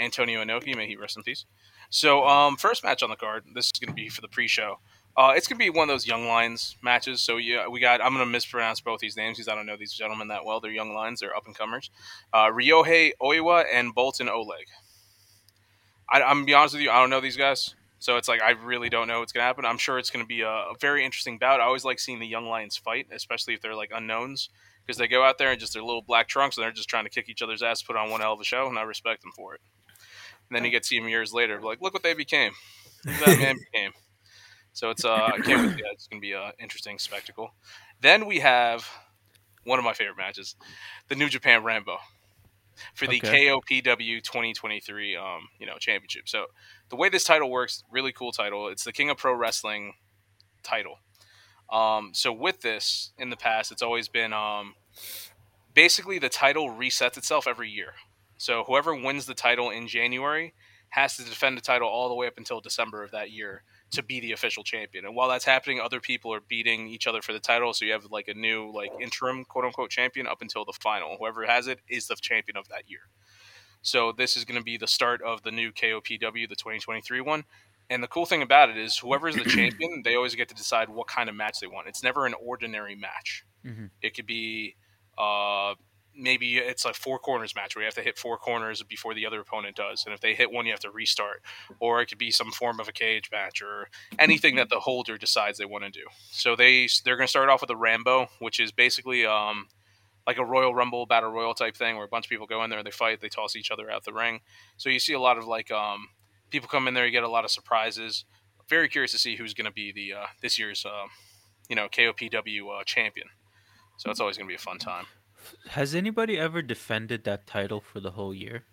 Antonio Inoki. May he rest in peace. So um, first match on the card. This is going to be for the pre-show. Uh, it's gonna be one of those young lions matches. So yeah, we got. I'm gonna mispronounce both these names because I don't know these gentlemen that well. They're young lions. They're up and comers. Uh, Ryohei Oiwa and Boltin Oleg. I, I'm gonna be honest with you. I don't know these guys, so it's like I really don't know what's gonna happen. I'm sure it's gonna be a, a very interesting bout. I always like seeing the young lions fight, especially if they're like unknowns, because they go out there and just their little black trunks and they're just trying to kick each other's ass, put on one hell of a show, and I respect them for it. And then you get to see them years later, like look what they became. Look that man became. So it's uh, I can't wait. Yeah, it's gonna be a interesting spectacle. Then we have one of my favorite matches, the New Japan Rambo, for the Okay. KOPW 2023 um, you know championship. So the way this title works, really cool title. It's the King of Pro Wrestling title. Um, so with this, in the past, it's always been um, basically the title resets itself every year. So whoever wins the title in January has to defend the title all the way up until December of that year to be the official champion. And while that's happening, other people are beating each other for the title. So you have like a new like interim quote unquote champion up until the final. Whoever has it is the champion of that year. So this is going to be the start of the new KOPW, the 2023 one. And the cool thing about it is whoever is the champion, they always get to decide what kind of match they want. It's never an ordinary match. Mhm. It could be uh, maybe it's like four corners match where you have to hit four corners before the other opponent does, and if they hit one, you have to restart. Or it could be some form of a cage match or anything that the holder decides they want to do. So they they're going to start off with a Rambo, which is basically um, like a Royal Rumble battle royal type thing, where a bunch of people go in there, and they fight, they toss each other out the ring. So you see a lot of like um, people come in there, you get a lot of surprises. Very curious to see who's going to be the uh, this year's uh, you know KOPW uh, champion. So it's always going to be a fun time. Has anybody ever defended that title for the whole year?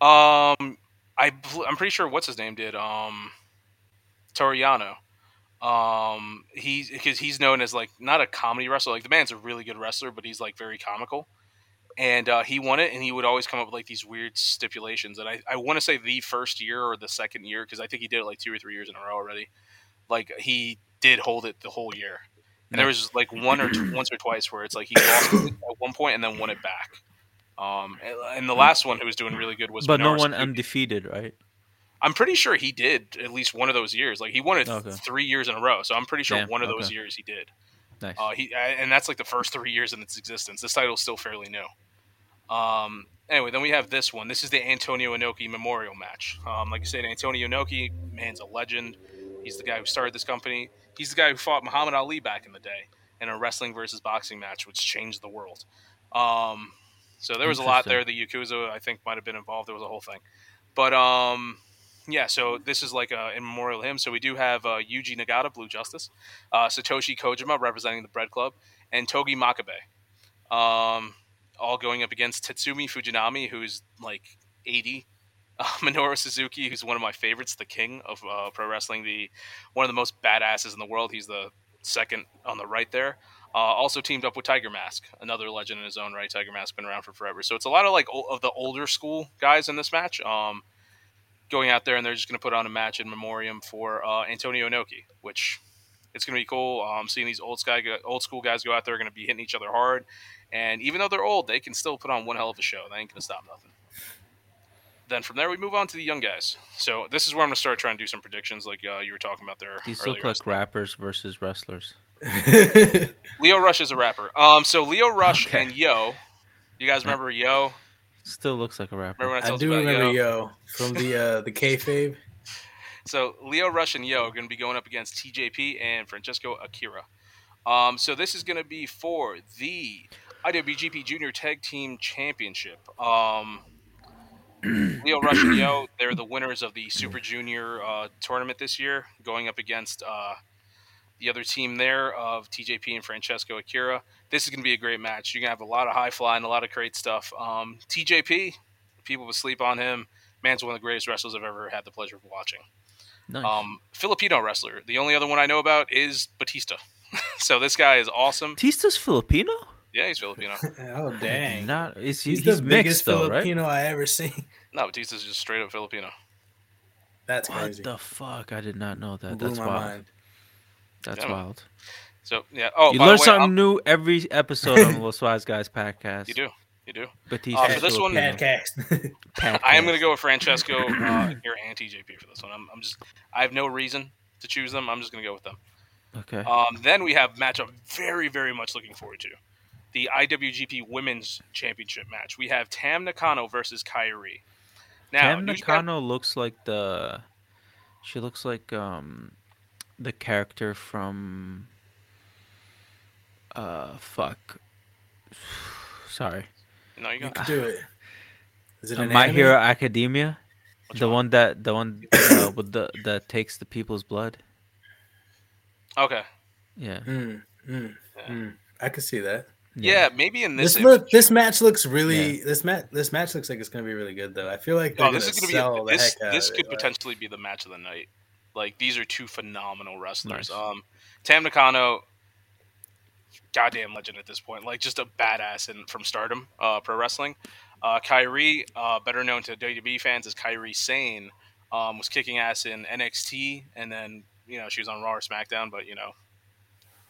Um, I I'm pretty sure what's his name did. Um, Toru Yano. Um, he because he's known as like not a comedy wrestler. Like the man's a really good wrestler, but he's like very comical. And uh, he won it, and he would always come up with like these weird stipulations. And I, I want to say the first year or the second year because I think he did it like two or three years in a row already. Like he did hold it the whole year. And there was like one or two, once or twice where it's like he lost at one point and then won it back. Um, and, and the last one who was doing really good was But no one undefeated, right? I'm pretty sure he did at least one of those years. Like he won it Okay. three years in a row, so I'm pretty sure Damn, one of those years he did. Nice. Uh, he and that's like the first three years in its existence. This title's still fairly new. Um, anyway, then we have this one. This is the Antonio Inoki Memorial match. Um, like I said, Antonio Inoki, man's a legend. He's the guy who started this company. He's the guy who fought Muhammad Ali back in the day in a wrestling versus boxing match, which changed the world. Um, so there was a lot there. The Yakuza, I think, might have been involved. There was a whole thing. But um, yeah, so this is like a in memorial him. So we do have uh, Yuji Nagata, Blue Justice, uh, Satoshi Kojima representing the Bread Club, and Togi Makabe. Um, all going up against Tatsumi Fujinami, who's like 80. Uh, Minoru Suzuki, who's one of my favorites, the king of uh, pro wrestling, the one of the most badasses in the world. He's the second on the right there. Uh, also teamed up with Tiger Mask, another legend in his own right. Tiger Mask been around for forever, so it's a lot of like o- of the older school guys in this match. Um, going out there and they're just going to put on a match in memoriam for uh, Antonio Inoki, which it's going to be cool. Um, seeing these old sky old school guys go out there going to be hitting each other hard, and even though they're old, they can still put on one hell of a show. They ain't going to stop nothing. Then from there we move on to the young guys. So this is where I'm going to start trying to do some predictions, like uh, you were talking about there. These earlier. look like rappers versus wrestlers. Lio Rush is a rapper. Um, so Lio Rush Okay. and Yo, you guys remember Yo? Still looks like a rapper. Remember when I I do you about remember Yo? Yo from the uh, the kayfabe. So Lio Rush and Yo are going to be going up against TJP and Francesco Akira. Um, so this is going to be for the IWGP Junior Tag Team Championship. Um, Lio Rush and Yo, they're the winners of the Super Junior uh, tournament this year, going up against uh, the other team there of TJP and Francesco Akira. This is going to be a great match. You're going to have a lot of high flying, a lot of great stuff. Um, TJP, people will sleep on him. Man's one of the greatest wrestlers I've ever had the pleasure of watching. Nice. Um, Filipino wrestler. The only other one I know about is Batista. so this guy is awesome. Batista's Filipino? Yeah, he's Filipino. oh dang! Not is he, he's, he's, the mixed biggest though, right? Filipino I ever seen. No, Batista's just straight up Filipino. That's What crazy. the fuck? I did not know that. Blew That's my wild. mind. That's Yeah. wild. So yeah. Oh, you by learn the way, something I'll- new every episode on Los Wise Guys podcast. You do. You do. Batista Uh, for this one- Filipino. Podcast. I am going to go with Francesco uh, here and TJP for this one. I'm, I'm just. I have no reason to choose them. I'm just going to go with them. Okay. Um, then we have matchup very, very much looking forward to. The IWGP Women's Championship match. We have Tam Nakano versus Kairi. Now, Tam New Japan- Nakano looks like the. She looks like um, the character from. Uh, fuck. Sorry. No, you you got can do it. Is it Uh, an My anime? Hero Academia. Which the one? one that the one uh, with the that takes the people's blood. Okay. Yeah. Mm, mm, Yeah. mm. I could see that. Yeah, maybe in this. This look, this match looks really. This match, this match looks like it's gonna be really good though. I feel like they're oh, this is going to be a, this. This could it. like- potentially be the match of the night. Like these are two phenomenal wrestlers. Nice. Um, Tam Nakano, goddamn legend at this point. Like just a badass in from Stardom, uh, pro wrestling. Uh, Kairi, uh, better known to WWE fans as Kairi Sane, um, was kicking ass in NXT, and then you know she was on Raw or SmackDown, but you know.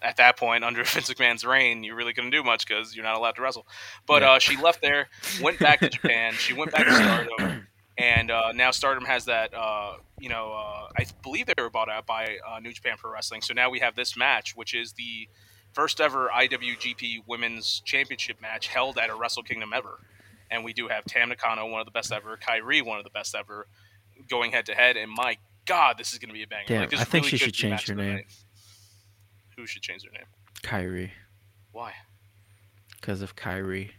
At that point, under Vince McMahon's reign, you really couldn't do much because you're not allowed to wrestle. But uh, she left there, went back to Japan. She went back to Stardom, and uh, now Stardom has that. Uh, you know, uh, I believe they were bought out by uh, New Japan Pro Wrestling. So now we have this match, which is the first ever IWGP Women's Championship match held at a Wrestle Kingdom ever. And we do have Tam Nakano, one of the best ever, Kairi, one of the best ever, going head to head. And my God, this is going to be a banger. Damn, Like, I think really she should change her name. night. Who should change their name? Kyrie, Why? because of Kyrie.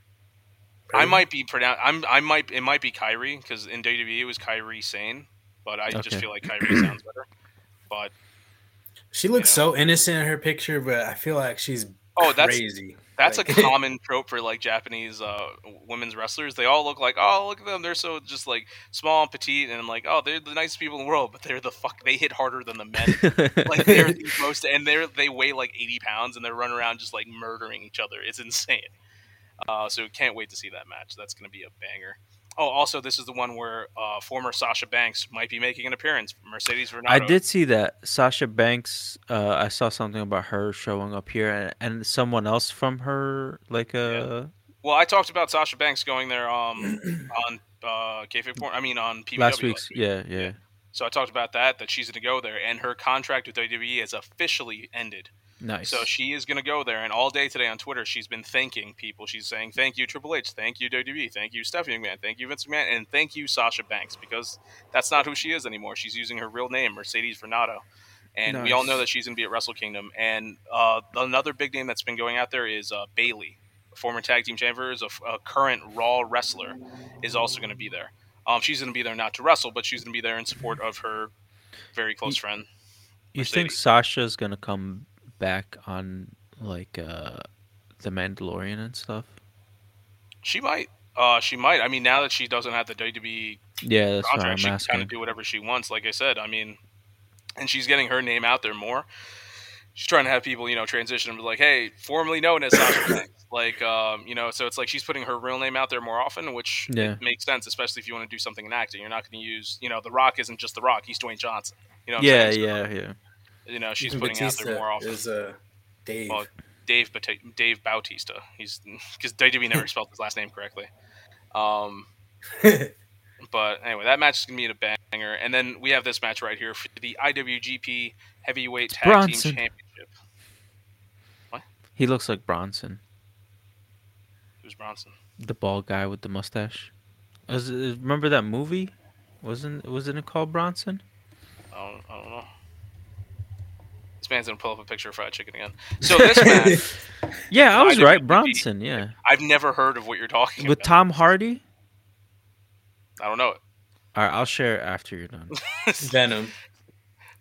I might be pronounce. I'm. I might. It might be Kyrie because in WWE it was Kyrie Sane, but I just feel like Kyrie sounds better. But She looks Yeah. so innocent in her picture, but I feel like she's oh, that's crazy. That's Like- a common trope for like Japanese uh, women's wrestlers. They all look like oh look at them. They're so just like small and petite and I'm like oh they're the nicest people in the world, but they're the fuck. They hit harder than the men. like they're the most and they're they weigh like 80 pounds and they're running around just like murdering each other it's insane uh, so can't wait to see that match that's going to be a banger oh also this is the one where uh, former sasha banks might be making an appearance mercedes Varnado. I did see that Sasha Banks. Uh, I saw something about her showing up here, and, and someone else from her, like uh, well i talked about sasha banks going there um on uh kayfabe porn i mean on PBW last week's. week. Yeah, yeah. so i talked about that that she's going to go there and her contract with wwe has officially ended Nice. So she is going to go there, and all day today on Twitter, she's been thanking people. She's saying, "Thank you, Triple H. Thank you, WWE. Thank you, Stephanie McMahon. Thank you, Vince McMahon, and thank you, Sasha Banks, because that's not who she is anymore. She's using her real name, Mercedes Varnado, and we all know that she's going to be at Wrestle Kingdom. And uh, another big name that's been going out there is uh, Bayley, a former tag team champion, a, a current Raw wrestler, is also going to be there. Um, she's going to be there not to wrestle, but she's going to be there in support of her very close Ye- friend. you think Mercedes. Sasha's gonna come back on like uh, the Mandalorian and stuff? She might. Uh, she might. I mean, now that she doesn't have the WWE Yeah, that's contract, I'm she can kind of do whatever she wants. Like I said, I mean, and she's getting her name out there more. She's trying to have people, you know, transition and be like, "Hey, formerly known as Sasha Banks." Like, um, you know, so it's like she's putting her real name out there more often, which Yeah. makes sense, especially if you want to do something in acting. You're not going to use, you know, The Rock isn't just The Rock; he's Dwayne Johnson. You know, Yeah? So, yeah, yeah. You know, she's Even putting out there more often. Is uh, Dave. Well, Dave Bata- Dave Bautista. He's because WWE never spelled his last name correctly. Um, but anyway, that match is gonna be a banger, and then we have this match right here for the IWGP Heavyweight Tag Bronson. Team Championship. What? He looks like Bronson, Who's Bronson? the bald guy with the mustache. Was it- remember that movie? Wasn't wasn't it called Bronson? I don't, I don't know. This man's gonna pull up a picture of fried chicken again. So this match, Yeah, I was IWGP. right. Bronson. Yeah, I've never heard of what you're talking with about. Tom Hardy. I don't know it. All right, I'll share it after you're done. Venom.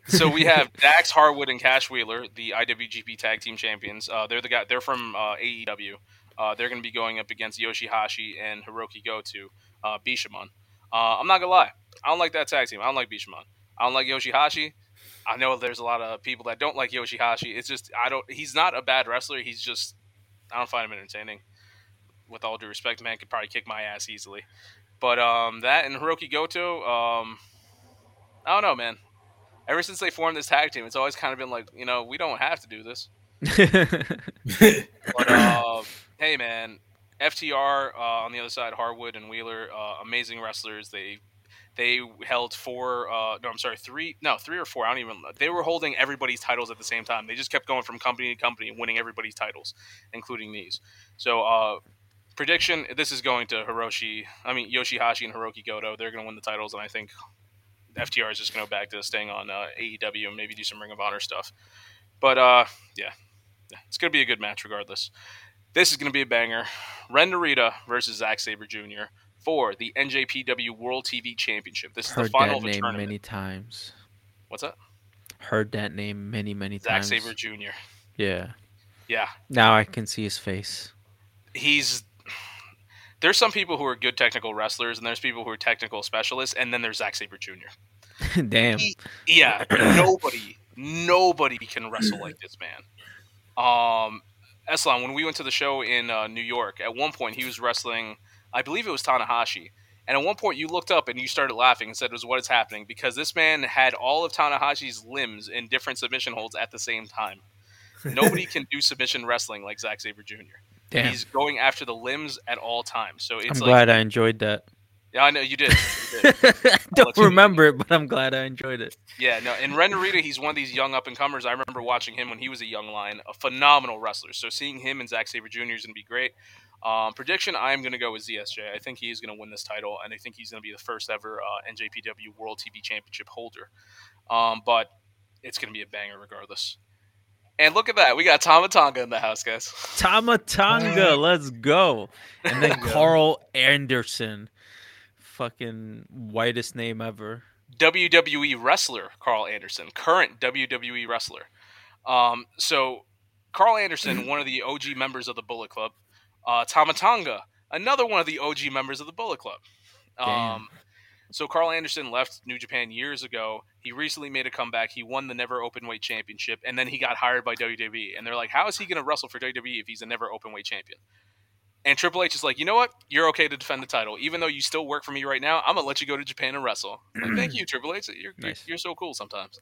so we have Dax Harwood and Cash Wheeler, the IWGP Tag Team Champions. Uh, they're the guy. They're from uh, AEW. Uh, they're going to be going up against Yoshihashi and Hiroki Goto, uh, Bishamon. Uh, I'm not gonna lie. I don't like that tag team. I don't like Bishamon. I don't like Yoshihashi. I know there's a lot of people that don't like Yoshihashi. It's just I don't. He's not a bad wrestler. He's just I don't find him entertaining. With all due respect, man could probably kick my ass easily. But um, that and Hiroki Goto, um, I don't know, man ever since they formed this tag team, it's always kind of been like, you know, we don't have to do this. But uh, hey, man, FTR uh, on the other side, Harwood and Wheeler, uh, amazing wrestlers. They they held four, uh, no, I'm sorry, three, no, three or four. I don't even. They were holding everybody's titles at the same time. They just kept going from company to company winning everybody's titles, including these. So. uh Prediction: This is going to Hiroshi. I mean Yoshihashi and Hiroki Goto. They're going to win the titles, and I think FTR is just going to go back to staying on uh, AEW and maybe do some Ring of Honor stuff. But uh, yeah, yeah, it's going to be a good match regardless. This is going to be a banger. Ren Narita versus Zack Sabre Jr. for the NJPW World TV Championship. This is the Heard final that of a name tournament. many times. What's that? Heard that name many many Zack times. Zack Sabre Jr. Yeah. Yeah, Now I can see his face. he's. There's some people who are good technical wrestlers, and there's people who are technical specialists, and then there's Zack Sabre Jr. Damn. He- yeah, nobody, nobody can wrestle like this man. Um, Eslam, when we went to the show in uh, New York, at one point he was wrestling, I believe it was Tanahashi, and at one point you looked up and you started laughing and said, "Was what is happening?" Because this man had all of Tanahashi's limbs in different submission holds at the same time. Nobody can do submission wrestling like Zack Sabre Jr. Damn. He's going after the limbs at all times. So it's I'm like, glad I enjoyed that. yeah, I know you did. You did. I don't let you- remember it, but I'm glad I enjoyed it. Yeah, no, and Ren Narita, he's one of these young up and comers. I remember watching him when he was a young lion, a phenomenal wrestler. So seeing him and Zack Sabre Jr. is going to be great. Um, prediction: I am going to go with ZSJ. I think he is going to win this title, and I think he's going to be the first ever uh, NJPW World TV Championship holder. Um, but it's going to be a banger regardless. And look at that, we got Tama Tonga in the house, guys. Tama Tonga, let's go. And then Karl Anderson. Fucking whitest name ever. WWE wrestler Karl Anderson, current WWE wrestler. Um, so Karl Anderson, one of the OG members of the Bullet Club. Uh, Tama Tonga, another one of the OG members of the Bullet Club. Um, so Karl Anderson left New Japan years ago. He recently made a comeback. He won the Never Openweight Championship, and then he got hired by WWE. And they're like, "How is he going to wrestle for WWE if he's a Never Openweight Champion?" And Triple H is like, "You know what? You're okay to defend the title, even though you still work for me right now. I'm gonna let you go to Japan and wrestle." Like, thank you, Triple H. You're, you're Nice. you're so cool sometimes.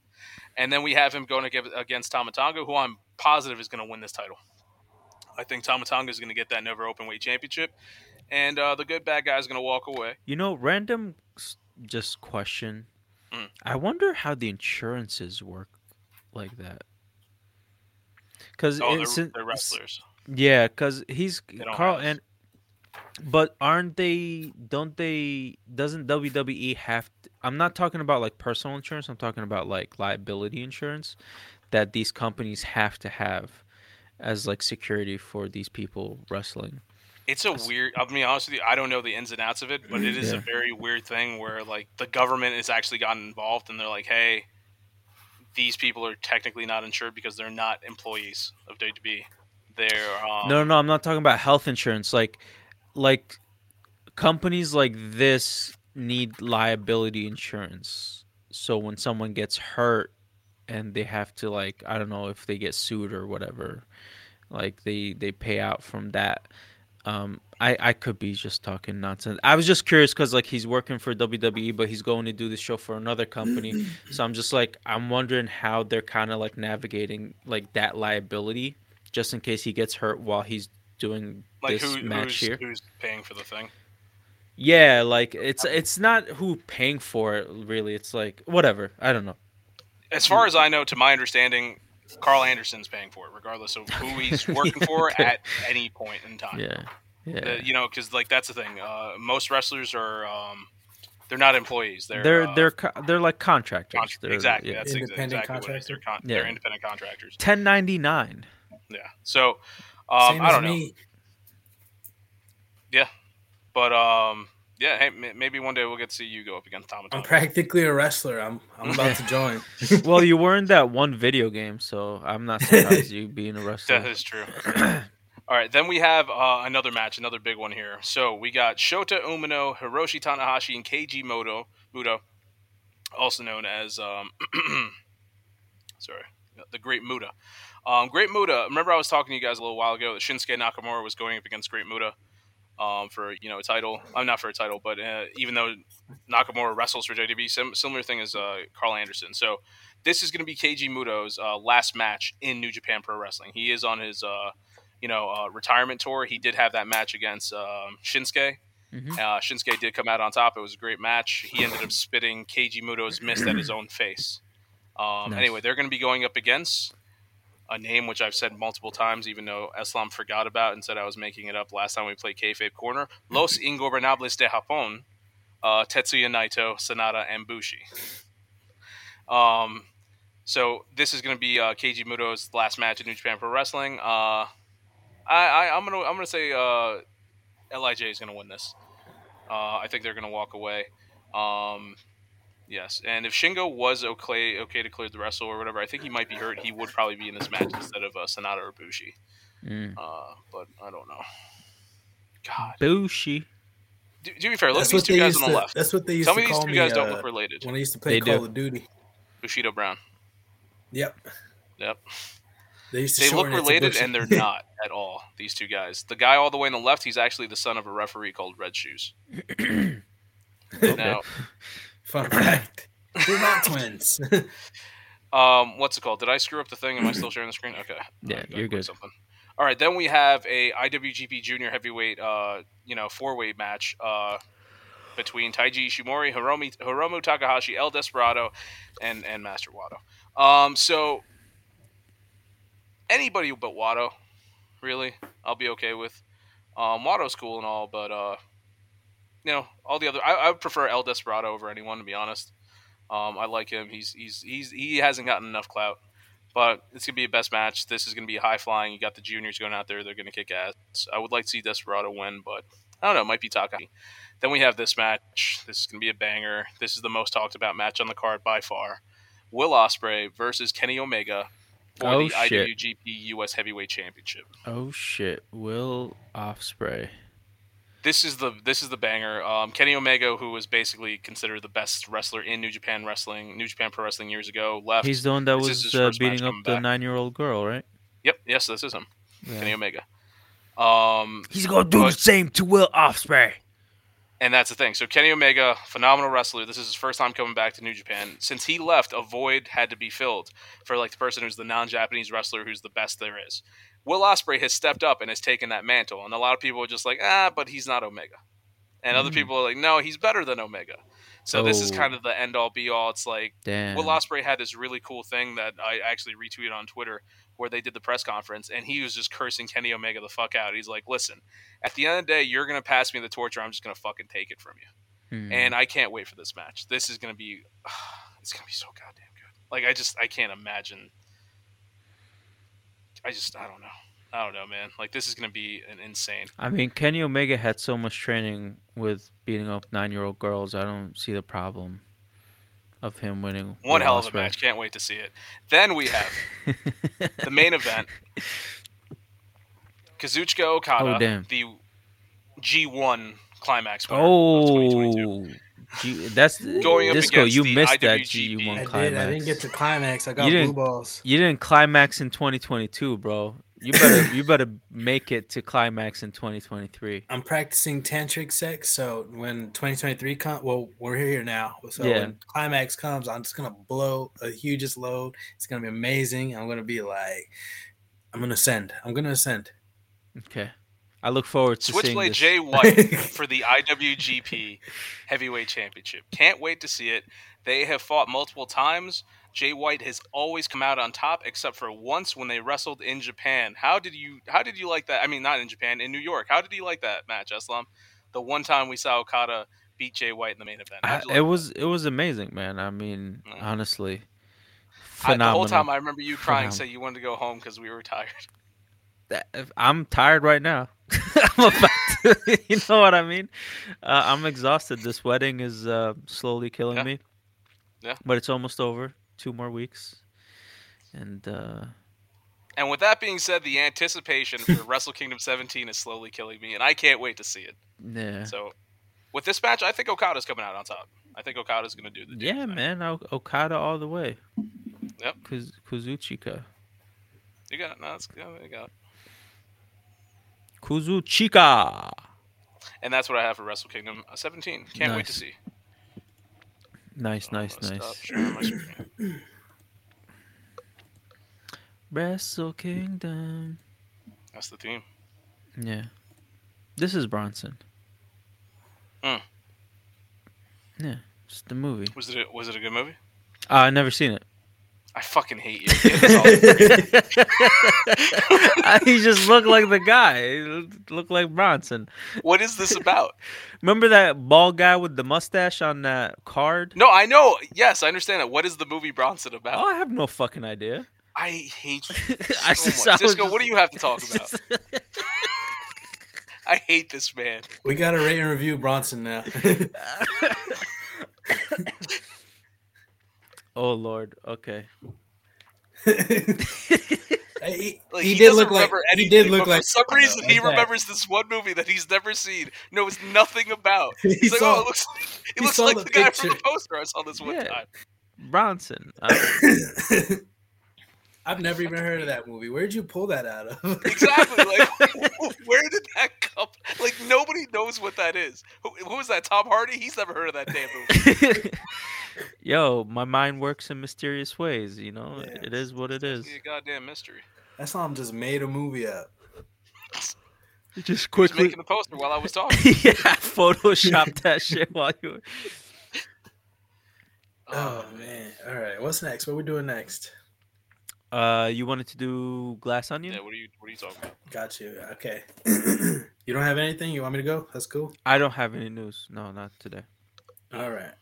And then we have him going ag- against Tama Tonga, who I'm positive is going to win this title. I think Tama Tonga is going to get that Never open weight Championship, and uh, the good bad guy is going to walk away. You know, random just question. Mm. I wonder how the insurances work like that. Because Oh, they're, they're wrestlers. Yeah, because he's Karl have- and. But aren't they? Don't they? Doesn't WWE have? To, I'm not talking about like personal insurance. I'm talking about like liability insurance that these companies have to have as like security for these people wrestling. It's a weird. I'll be honest with you. I don't know the ins and outs of it, but it is Yeah. a very weird thing where like the government has actually gotten involved, and they're like, "Hey, these people are technically not insured because they're not employees of WWE. They're um, no, no, I'm not talking about health insurance. Like, like companies like this need liability insurance. So when someone gets hurt and they have to like I don't know if they get sued or whatever, like they they pay out from that. Um, I I could be just talking nonsense. I was just curious because like he's working for WWE, but he's going to do this show for another company. so I'm just like I'm wondering how they're kind of like navigating like that liability, just in case he gets hurt while he's doing Like this who, match who's here. who's paying for the thing? Yeah, like it's it's not who paying for it really. It's like whatever. I don't know. As far as I know, to my understanding, Karl Anderson's paying for it, regardless of who he's working for Yeah. at any point in time. Yeah, yeah. Uh, you know, because like that's the thing. Uh, most wrestlers are um, they're not employees. They're they're uh, they're co- they're like contractors. con- They're, exactly. yeah. That's Independent exactly what it is. They're, con- Yeah. they're independent contractors. 1099. Yeah. So um, Same I don't know, me. but um, yeah. Hey, m- maybe one day we'll get to see you go up against Tom. I'm practically a wrestler. I'm I'm about to join. well, you were in that one video game, so I'm not surprised you being a That wrestler. is true. All right, then we have uh, another match, another big one here. So we got Shota Umino, Hiroshi Tanahashi, and Keiji Muto, Muto, also known as um, sorry, the Great Muta. Um, Great Muta. Remember, I was talking to you guys a little while ago that Shinsuke Nakamura was going up against Great Muta um, for you know a title. I'm not for a title, but uh, even though Nakamura wrestles for WWE, sim- similar thing as uh, Karl Anderson. So this is going to be Keiji Muto's uh, last match in New Japan Pro Wrestling. He is on his uh, you know uh, retirement tour. He did have that match against um, Shinsuke. Mhm. Uh, Shinsuke did come out on top. It was a great match. He ended up spitting Keiji Muto's mist at his own face. Um, Nice. Anyway, they're going to be going up against a name which I've said multiple times, even though Islam forgot about and said I was making it up last time we played Kayfabe Corner. Los Ingobernables de Japón, uh, Tetsuya Naito, Sanada, and Bushi. Um, so this is going to be uh, Keiji Muto's last match in New Japan Pro Wrestling. Uh, I, I I'm gonna I'm gonna say uh, Lij is gonna win this. Uh, I think they're gonna walk away. Um, yes, and if Shingo was okay okay to clear the wrestle or whatever, I think he might be hurt. He would probably be in this match instead of uh, Sanada or Bushi. Mm. Uh, but I don't know. God, Bushi. to, to be fair, look at That's these what two they guys used on the to. left. That's what they used Tell to me these call two me guys don't uh, look related. when I used to play They Call do. of Duty. Bushido Brown. Yep. Yep. They used to They look shorten it to related, and they're not at all. These two guys. The guy all the way on the left, he's actually the son of a referee called Red Shoes. Now, Fun fact. They're not twins. um, what's it called? Did I screw up the thing? Am I still sharing the screen? Okay. Yeah, Alright, you're good. Something. All right, then we have a IWGP Junior Heavyweight, uh, you know, four way match uh, between Taiji Ishimori, Hiromi, Hiromu Takahashi, El Desperado, and and Master Wato. Um, so anybody but Wato, really, I'll be okay with. Um, Wato's cool and all, but uh, you know, all the other, I, I would prefer El Desperado over anyone, to be honest. Um, I like him. He's he's he's he hasn't gotten enough clout, but it's gonna be a best match. This is gonna be high flying. You got the juniors going out there. They're gonna kick ass. I would like to see Desperado win, but I don't know. It might be Takahashi. Then we have this match. This is gonna be a banger. This is the most talked about match on the card by far. Will Ospreay versus Kenny Omega for Oh, the shit. IWGP US Heavyweight Championship. Oh shit. Will Ospreay. This is the this is the banger. Um, Kenny Omega, who was basically considered the best wrestler in New Japan Wrestling, New Japan Pro Wrestling years ago, left. He's the one that This was uh, beating up the nine-year-old girl, right? Yep, yes, this is him, Kenny Omega. Um, He's gonna do But- the same to Will Ospreay. and that's the thing. So Kenny Omega, phenomenal wrestler. This is his first time coming back to New Japan. Since he left, a void had to be filled for like the person who's the non-Japanese wrestler who's the best there is. Will Ospreay has stepped up and has taken that mantle, and a lot of people are just like, ah, but he's not Omega, and other Mm. people are like, no, he's better than Omega. So this is Oh. kind of the end all be all. It's like Damn. Will Ospreay had this really cool thing that I actually retweeted on Twitter where they did the press conference and he was just cursing Kenny Omega the fuck out. He's like, "Listen, at the end of the day, you're gonna pass me the torch, or I'm just gonna fucking take it from you." Hmm. And I can't wait for this match. This is gonna be, it's gonna be so goddamn good. Like I just I can't imagine. I just I don't know. I don't know, man. Like this is gonna be an insane. I mean, Kenny Omega had so much training with beating up nine-year-old girls. I don't see the problem of him winning. One hell of a match. Can't wait to see it. Then we have the main event. Kazuchika oh, Okada, Oh, the G1 climax winner of 2022. Oh, G, that's Going up Disco. against You the missed that IWGP. G1 I climax. did. I didn't get to climax. I got You blue didn't- balls. You didn't climax in 2022, bro. You better you better make it to climax in 2023. I'm practicing tantric sex, so when 2023 comes, well, we're here now. So Yeah. when climax comes, I'm just gonna blow a hugest load. It's gonna be amazing. I'm gonna be like, I'm gonna ascend. I'm gonna ascend. Okay. I look forward to seeing Switchblade this. Jay White for the IWGP Heavyweight Championship. Can't wait to see it. They have fought multiple times. Jay White has always come out on top, except for once when they wrestled in Japan. How did you? How did you like that? I mean, not in Japan, in New York. How did you like that match, Islam? The one time we saw Okada beat Jay White in the main event. I- like it that? was it was amazing, man. I mean, Yeah. honestly, I, the whole time I remember you crying, Phenomenal. saying you wanted to go home because we were tired. That- I'm tired right now. I'm about to, you know what I mean? Uh, I'm exhausted. This wedding is uh, slowly killing Yeah. me. Yeah. But it's almost over. Two more weeks. And uh, And with that being said, the anticipation for Wrestle Kingdom 17 is slowly killing me, and I can't wait to see it. yeah. So, with this match, I think Okada's coming out on top. I think Okada's going to do the Yeah, man. O- Okada all the way. Yep. Kuz- Kazuchika. You got it. No, that's yeah, you got it. Kazuchika. And that's what I have for Wrestle Kingdom uh, 17. Can't wait to see. Nice, I'm nice, nice. Wrestle Kingdom. That's the theme. Yeah. This is Bronson. Mm. Yeah, it's the movie. Was it a, was it a good movie? Uh, I never seen it. I fucking hate you. He just looked like the guy. He looked like Bronson. what is this about? Remember that bald guy with the mustache on that card? No, I know. Yes, I understand it. What is the movie Bronson about? Oh, I have no fucking idea. I hate you I just- much. I Cisco, just- what do you have to talk about? I hate this man. we got to rate and review Bronson now. Oh Lord. Okay. he, Like, he he, did doesn't look like remember he anything, did look like for some reason he that. remembers this one movie that he's never seen, knows nothing about. He He's like, saw- oh, it looks, it he looks like the the, guy from the poster I saw this one Yeah. time. Bronson. Uh, I've never even heard of that movie. Where'd you pull that out of? Exactly. Like, where did that come? Like, nobody knows what that is. Who, who was that? Tom Hardy? He's never heard of that damn movie. Yo, my mind works in mysterious ways. You know, Yeah. it is what it is. It's a goddamn mystery. That's how I'm just made a movie up. Just He was quickly. making the poster while I was talking. yeah, Photoshop that shit while you. were- oh, oh man! All right, what's next? What we doing next? Uh, you wanted to do glass onion? Yeah, what are you what are you talking about? Got you. Okay. you don't have anything? You want me to go? That's cool. I don't have any news. No, not today. All right.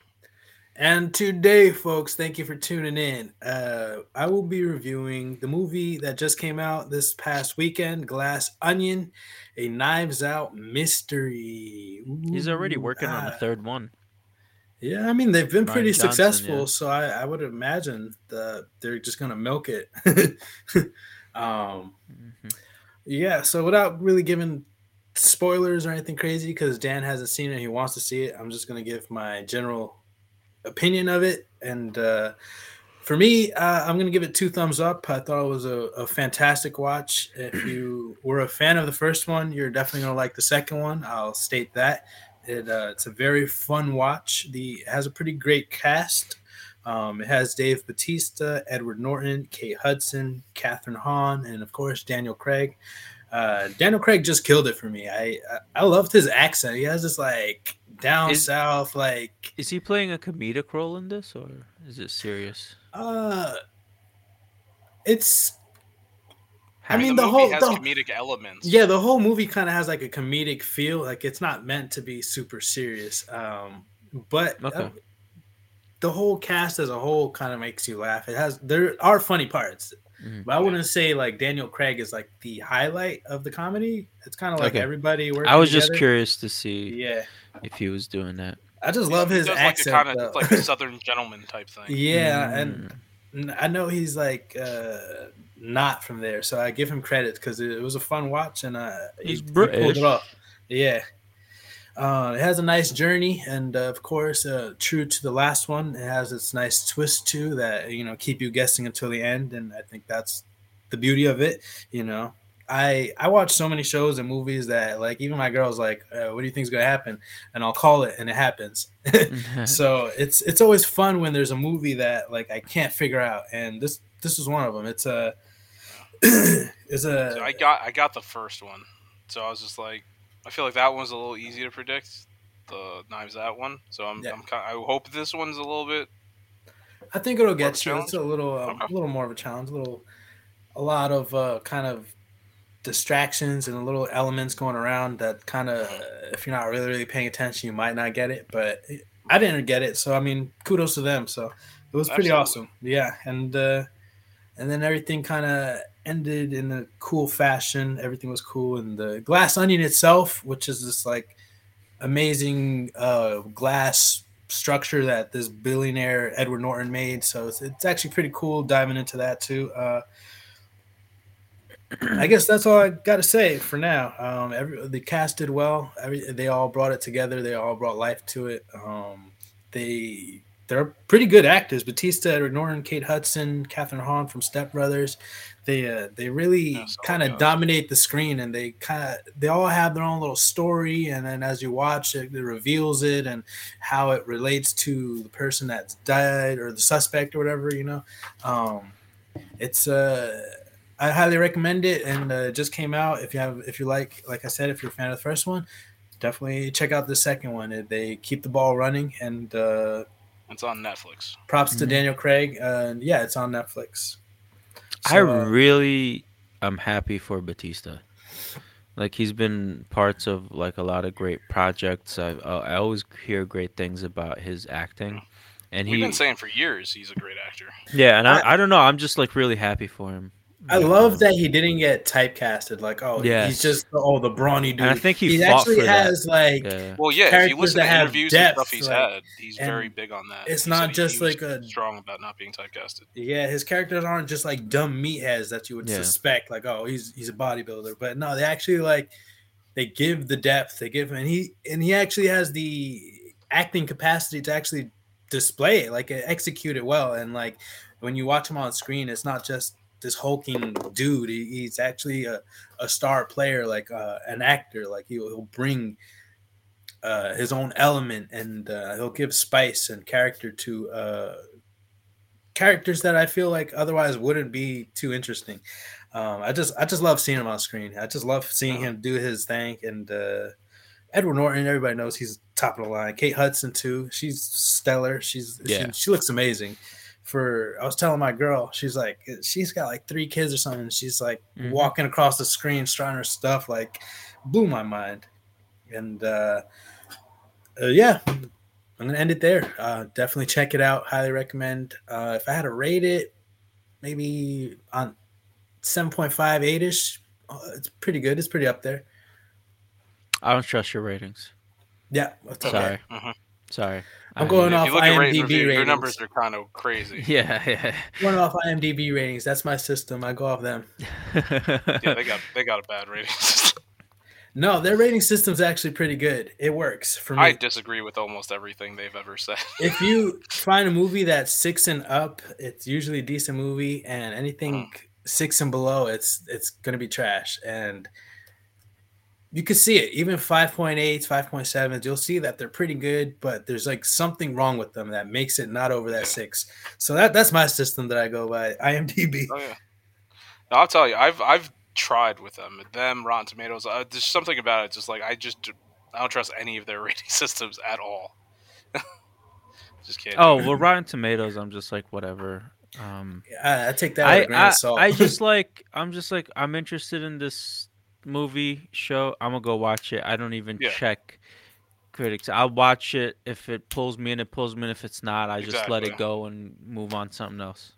And today, folks, thank you for tuning in. Uh, I will be reviewing the movie that just came out this past weekend, Glass Onion, a Knives Out mystery. He's already Ooh, working on the third one. Yeah, I mean they've been Rian pretty Johnson, successful, yeah. so I, I would imagine that they're just gonna milk it. um, Mhm. yeah. So without really giving spoilers or anything crazy, because Dan hasn't seen it, he wants to see it. I'm just gonna give my general opinion of it, and uh, for me, uh, I'm gonna give it two thumbs up. I thought it was a, a fantastic watch. If you were a fan of the first one, you're definitely gonna like the second one. I'll state that. It, uh, it's a very fun watch. The it has a pretty great cast. Um, it has Dave Batista, Edward Norton, Kate Hudson, Kathryn Hahn, and of course Daniel Craig. Uh, Daniel Craig just killed it for me. I I, I loved his accent. He has this like down Is- south like Is he playing a comedic role in this, or is it serious? uh, it's I I mean, mean, the the, movie whole- has the- comedic elements. yeah the whole movie kind of has like a comedic feel. Like it's not meant to be super serious. Um, but uh, Okay. the whole cast as a whole kind of makes you laugh. It has there are funny parts, Mhm. but I wouldn't say like Daniel Craig is like the highlight of the comedy. It's kind of like Okay. everybody. I was just curious to see Yeah, if he was doing that. I just He- love he his does accent. like a kind of like a southern gentleman type thing. yeah, and I know he's like uh, not from there, so I give him credit because it, it was a fun watch and uh, he- He's he pulled it off. Yeah, Uh, it has a nice journey, and uh, of course, uh, true to the last one, it has its nice twist too that you know keep you guessing until the end, and I think that's the beauty of it. You know, I I watch so many shows and movies that like even my girl's like, uh, "What do you think's gonna happen?" And I'll call it, and it happens. so it's it's always fun when there's a movie that like I can't figure out, and this this is one of them. It's a it's a. So I got I got the first one, so I was just like, I feel like that one's a little easy to predict. The Knives that one, so I'm, Yeah. I'm kind I hope this one's a little bit. I think it'll More of a get you. It's a little, uh, Okay. a little more of a challenge. A little, a lot of uh, kind of distractions and a little elements going around that kind of, if you're not really really paying attention, you might not get it. But I didn't get it, so I mean, kudos to them. So it was pretty Absolutely. awesome. Yeah, and uh, and then everything kind of ended in a cool fashion. Everything was cool, and the glass onion itself, which is this like amazing uh, glass structure that this billionaire Edward Norton made. So it's, it's actually pretty cool diving into that too. Uh, I guess that's all I got to say for now. Um, every the cast did well. Every they all brought it together. They all brought life to it. Um, they they're pretty good actors. Batista, Edward Norton, Kate Hudson, Kathryn Hahn from Step Brothers. They uh, they really so, kind of dominate the screen, and they kind of they all have their own little story. And then as you watch it, it reveals it and how it relates to the person that's died or the suspect or whatever. You know, um, it's uh I highly recommend it, and uh, it just came out. If you have, if you like, like I said, if you're a fan of the first one, definitely check out the second one. They keep the ball running, and uh, It's on Netflix. props to Mhm. Daniel Craig. Uh, and yeah, it's on Netflix. I So, uh, really am happy for Batista. Like he's been parts of like a lot of great projects. I I always hear great things about his acting, and We've he been saying for years he's a great actor. yeah. And I, I don't know. I'm just like really happy for him. I love that he didn't get typecasted. Like, oh, Yes. he's just oh the brawny dude. And I think he, he actually for that. has like Yeah. Well, yeah, if you Characters listen to have interviews depth, and stuff he's like- had, he's very big on that. it's He not said he- just he like a- strong about not being typecasted. Yeah, his characters aren't just like dumb meatheads that you would Yeah. suspect, like, oh, he's he's a bodybuilder. But no, they actually like they give the depth, they give him, and he and he actually has the acting capacity to actually display it, like execute it well. And like when you watch him on screen, it's not just this hulking dude. He, he's actually a, a star player, like uh, an actor. Like he'll, he'll bring uh, his own element and uh, he'll give spice and character to uh, characters that I feel like otherwise wouldn't be too interesting. Um, I just I just love seeing him on screen. I just love seeing him do his thing. And uh, Edward Norton, everybody knows he's top of the line. Kate Hudson too. She's stellar. She's Yeah. she, she looks amazing. For I was telling my girl, she's like she's got like three kids or something. and She's like Mhm. walking across the screen, trying her stuff, like blew my mind. And uh, uh, yeah, I'm gonna end it there. Uh, definitely check it out. Highly recommend. Uh, if I had to rate it, maybe on 7.5, 8 ish. Uh, it's pretty good. It's pretty up there. I don't trust your ratings. Yeah, that's okay. Sorry, Mhm. sorry. I'm I- going if off IMDb look at ratings IMDb your numbers are kind of crazy. Yeah, yeah. One off IMDb ratings. That's my system. I go off them. yeah, they got they got a bad rating. system. No, their rating system's actually pretty good. It works for me. I disagree with almost everything they've ever said. if you find a movie that's six and up, it's usually a decent movie, and anything hmm. six and below, it's it's gonna be trash. And you can see it, even 5.8s, 5.7s, you'll see that they're pretty good, but there's like something wrong with them that makes it not over that six. So that that's my system that I go by. IMDb. Oh yeah. No, I'll tell you, I've I've tried with them, them Rotten Tomatoes. Uh, there's something about it, just like I just I don't trust any of their rating systems at all. just can't. oh it. well, Rotten Tomatoes. I'm just like whatever. Um, I, I take that with I a grain I. I just like I'm just like I'm interested in this movie show. I'm gonna go watch it. I don't even Yeah. check critics. I'll watch it if it pulls me in. It pulls me in. If it's not, I just let it go and move on to something else.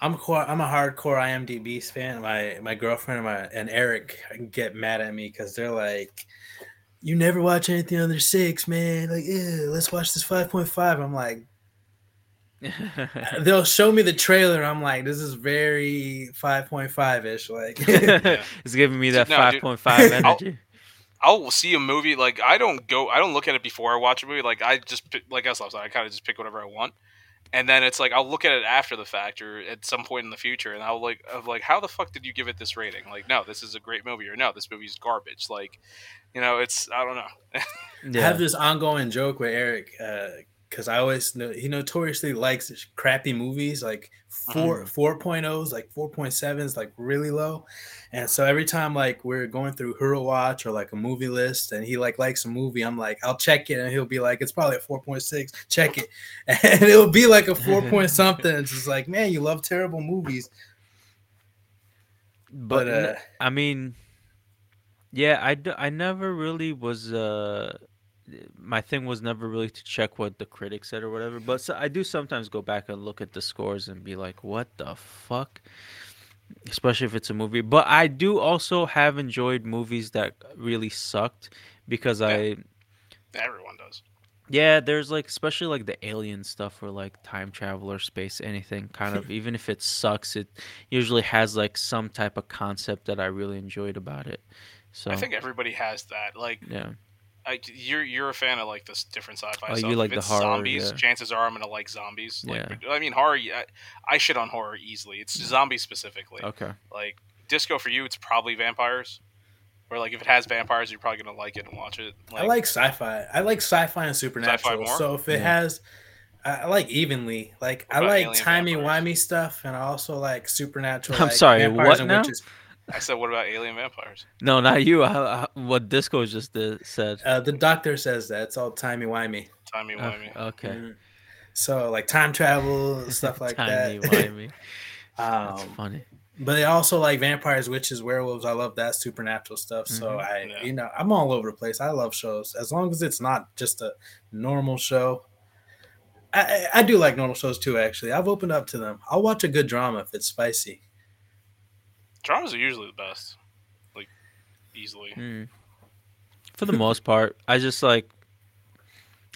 I'm core, I'm a hardcore IMDb fan. My my girlfriend and, my, and Eric get mad at me because they're like, "You never watch anything under six, man. Like, yeah, let's watch this 5.5." I'm like, they'll show me the trailer. I'm like, this is very 5.5 ish. Like, it's giving me that No, dude. 5.5 energy. I'll see a movie like I don't go I don't look at it before I watch a movie like I just pick, like I said I kind of just pick whatever I want and then it's like I'll look at it after the fact or at some point in the future and I'll like of like how the fuck did you give it this rating like no this is a great movie or no this movie's garbage like you know it's I don't know I have this ongoing joke with Eric uh, because I always know he notoriously likes crappy movies like 4 mm. 4.0s like 4.7s like really low and so every time like we're going through Hero Watch or like a movie list and he like likes a movie, I'm like, I'll check it and he'll be like, it's probably a 4.6, check it. And it'll be like a 4 point something. It's just like, man, you love terrible movies. But, but uh, I mean, yeah, I, d- I never really was uh my thing was never really to check what the critics said or whatever. But so I do sometimes go back and look at the scores and be like, what the fuck? especially if it's a movie. But I do also have enjoyed movies that really sucked because yeah. I. Everyone does. Yeah, there's like especially like the alien stuff or like time travel or space anything kind of even if it sucks it usually has like some type of concept that I really enjoyed about it. So I think everybody has that like Yeah. I, you're you're a fan of like this different sci-fi oh, stuff. You like if the horror, zombies. Yeah. Chances are I'm gonna like zombies. Like, yeah. I mean horror. I, I shit on horror easily. It's zombies specifically. Okay. Like disco for you, it's probably vampires. Or like if it has vampires, you're probably gonna like it and watch it. Like, I like sci-fi. I like sci-fi and supernatural. Sci-fi so if it yeah. has, I like evenly. Like I like timey wimey stuff, and I also like supernatural. I'm like sorry, what now? Witches. I said, what about alien vampires? No, not you. I, I, what Disco just did, said. Uh, the doctor says that it's all timey wimey. Timey wimey. okay. Mm-hmm. So like time travel stuff like that. timey that. wimey. um, That's funny. But they also like vampires, witches, werewolves. I love that supernatural stuff. Mm-hmm. So I, yeah. you know, I'm all over the place. I love shows as long as it's not just a normal show. I, I do like normal shows too. Actually, I've opened up to them. I'll watch a good drama if it's spicy. Dramas are usually the best, like easily. Mm. For the most part, I just like.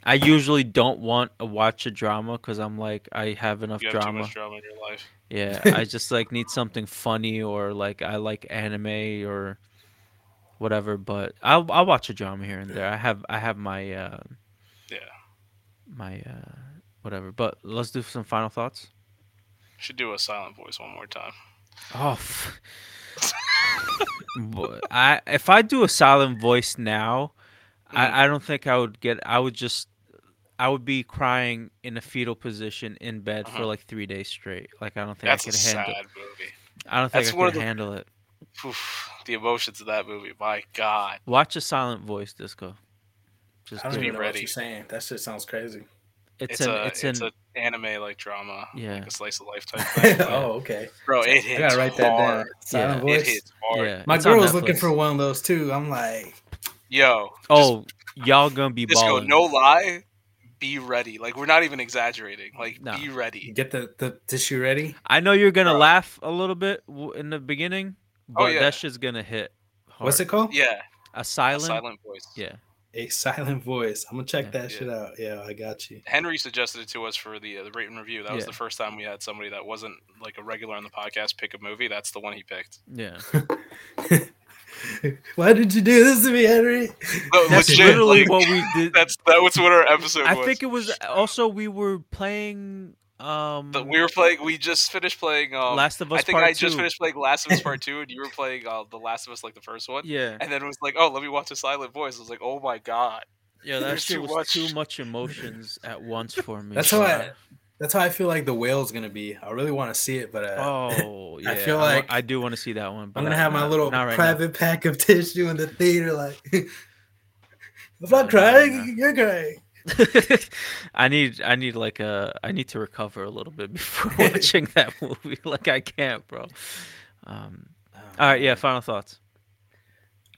I usually don't want to watch a drama because I'm like I have enough have drama. drama in your life. Yeah, I just like need something funny or like I like anime or whatever. But I'll I'll watch a drama here and there. I have I have my uh, yeah my uh, whatever. But let's do some final thoughts. Should do a silent voice one more time. Oh, I if I do a silent voice now, mm. I, I don't think I would get. I would just, I would be crying in a fetal position in bed uh-huh. for like three days straight. Like I don't think That's I could a handle. Sad movie. I don't think That's I could the, handle it. Oof, the emotions of that movie, my God! Watch a silent voice disco. Just I don't even know ready. what you're saying. That shit sounds crazy. It's, it's an, a it's, it's an anime like drama, yeah, like a slice of life type thing. oh, okay, bro, it hits. I gotta write that hard. down. Yeah. voice. It hits hard. Yeah, my girl was looking for one of those too. I'm like, yo, oh, y'all gonna be balling. Go, no lie, be ready. Like we're not even exaggerating. Like no. be ready. Get the the tissue ready. I know you're gonna bro. laugh a little bit in the beginning, oh, but oh, yeah. that shit's gonna hit. Hard. What's it called? Yeah, a silent, a silent voice. Yeah a silent voice. I'm gonna check yeah, that yeah. shit out. Yeah, I got you. Henry suggested it to us for the uh, the rate and review. That was yeah. the first time we had somebody that wasn't like a regular on the podcast pick a movie. That's the one he picked. Yeah. Why did you do this to me, Henry? No, that's legit, literally like, what we did. That's that was what our episode. I was. think it was also we were playing um, but we were playing. We just finished playing. Um, Last of Us. I think Part I two. just finished playing Last of Us Part Two, and you were playing uh, the Last of Us like the first one. Yeah. And then it was like, oh, let me watch a silent voice. I was like, oh my god. Yeah, that shit was much. too much emotions at once for me. That's how I. That's how I feel like the whale's gonna be. I really want to see it, but uh, oh yeah, I feel like I, I do want to see that one. But I'm gonna have my little right private now. pack of tissue in the theater. Like, if I'm crying, you're crying. I need I need like a I need to recover a little bit before watching that movie. Like I can't, bro. Um, oh, all right, yeah. Final thoughts.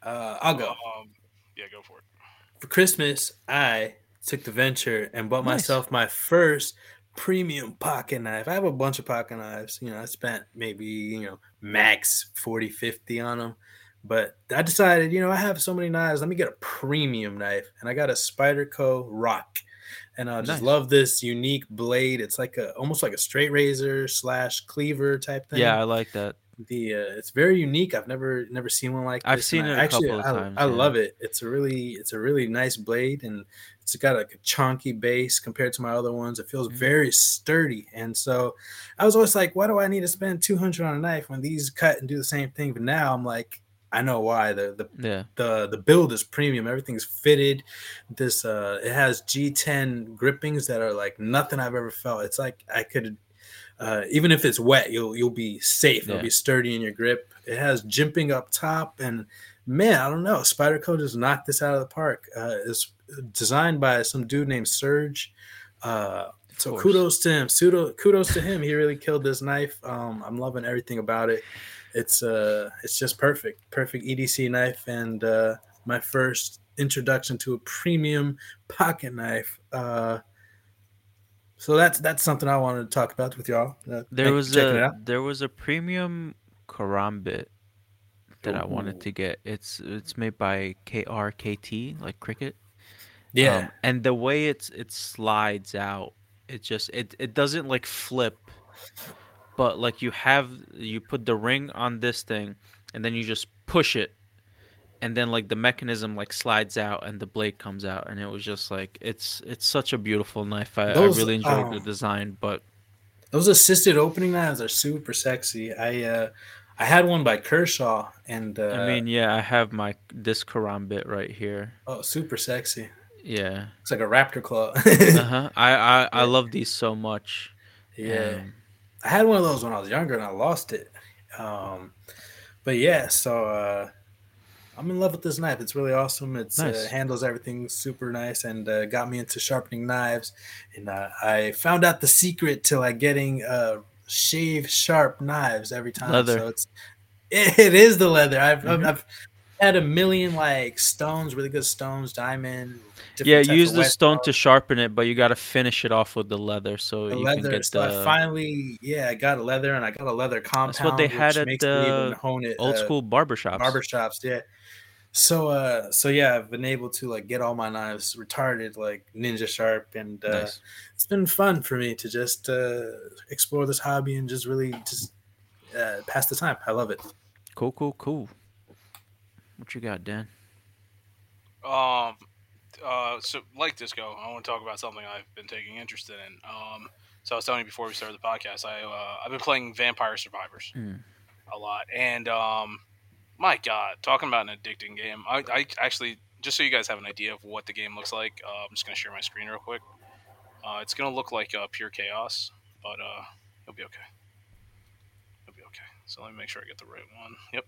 Uh, I'll go. Um, yeah, go for it for Christmas, I took the venture and bought nice. myself my first premium pocket knife. I have a bunch of pocket knives. You know, I spent maybe, you know, max 40, 50 on them. But I decided, you know, I have so many knives. Let me get a premium knife. And I got a Spyderco Roc. And I just nice. love this unique blade. It's like a almost like a straight razor slash cleaver type thing. Yeah, I like that. the uh, it's very unique. I've never never seen one like I've seen it actually couple of I, times, I yeah. love it. It's a really it's a really nice blade, and it's got like a chunky base compared to my other ones. It feels Mhm. very sturdy, and so I was always like, why do I need to spend two hundred on a knife when these cut and do the same thing? But now I'm like, I know why. The the Yeah. the the build is premium. Everything's fitted. This uh it has G10 grippings that are like nothing I've ever felt. It's like I could uh even if it's wet, you'll you'll be safe. It'll be sturdy in your grip. It has jimping up top and man, I don't know. Spyderco just knocked this out of the park. Uh it's designed by some dude named Serge. Uh so kudos to him. Pseudo kudos to him. He really killed this knife. Um I'm loving everything about it it's uh it's just perfect. Perfect edc knife and uh my first introduction to a premium pocket knife uh so that's that's something i wanted to talk about with y'all. Uh, There was for checking it a there was a premium karambit that I wanted to get. It's it's made by CRKT, like cricket. yeah. Um, and the way it's it slides out, it just it it doesn't like flip, but like you have you put the ring on this thing, and then you just push it, and then like the mechanism like slides out and the blade comes out, and it was just like it's it's such a beautiful knife. I, Those, I really enjoyed the um, design, but those assisted opening knives are super sexy i uh i had one by kershaw and uh I mean, yeah, I have my this karambit right here. oh super sexy Yeah. it's like a raptor claw Uh huh. I I, I love these so much. yeah Um, I had one of those when I was younger and I lost it. Um, but yeah, so uh, I'm in love with this knife. It's really awesome. It Nice. uh, handles everything super nice and uh, got me into sharpening knives. And uh, I found out the secret to like getting uh, shave sharp knives every time. Leather. So it's it is the leather. I've, Mhm. I've had a million like stones, really good stones, diamond. Different yeah, use the stone stones. to sharpen it, but you got to finish it off with the leather so the you leather. can get so the I finally, yeah, I got a leather and I got a leather compound. what they had which at makes me even the hone it, old uh, school barbershops. barbershops. Yeah. So, uh, so yeah, I've been able to like get all my knives retarded, like ninja sharp, and uh, Nice. it's been fun for me to just uh, explore this hobby and just really just uh, pass the time. I love it. Cool, cool, cool. What you got, Dan? Um, uh, so like Disco, I want to talk about something I've been taking interest in. Um, so I was telling you before we started the podcast, I uh, I've been playing Vampire Survivors Mm. a lot, and um, my God, talking about an addicting game. I, I actually just so you guys have an idea of what the game looks like, uh, I'm just gonna share my screen real quick. Uh, it's gonna look like uh, pure chaos, but uh, it'll be okay. It'll be okay. So let me make sure I get the right one. Yep.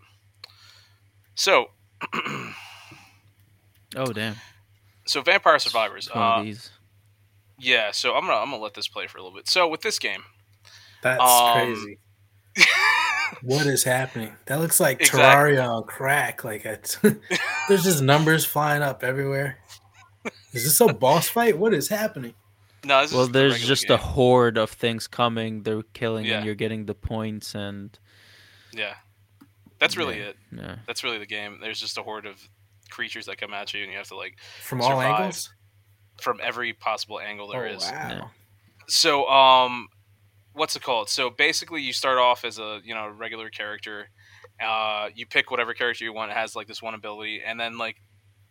So. Oh, damn. So Vampire Survivors. It's Uh, yeah, so I'm gonna I'm gonna let this play for a little bit. So with this game, That's Um, crazy. What is happening? That looks like Exactly. Terraria on crack. Like it's, there's just numbers flying up everywhere. Is this a boss fight? What is happening? no, this Well, is there's regular just game. a horde of things coming. They're killing, Yeah. and you're getting the points, and yeah. That's really Yeah. it. yeah. That's really the game. There's just a horde of creatures that come at you, and you have to like From all Survive. angles? from every possible angle there oh, is. wow. So um, what's it called? So basically, you start off as a you know regular character. Uh, you pick whatever character you want. It has like this one ability, and then like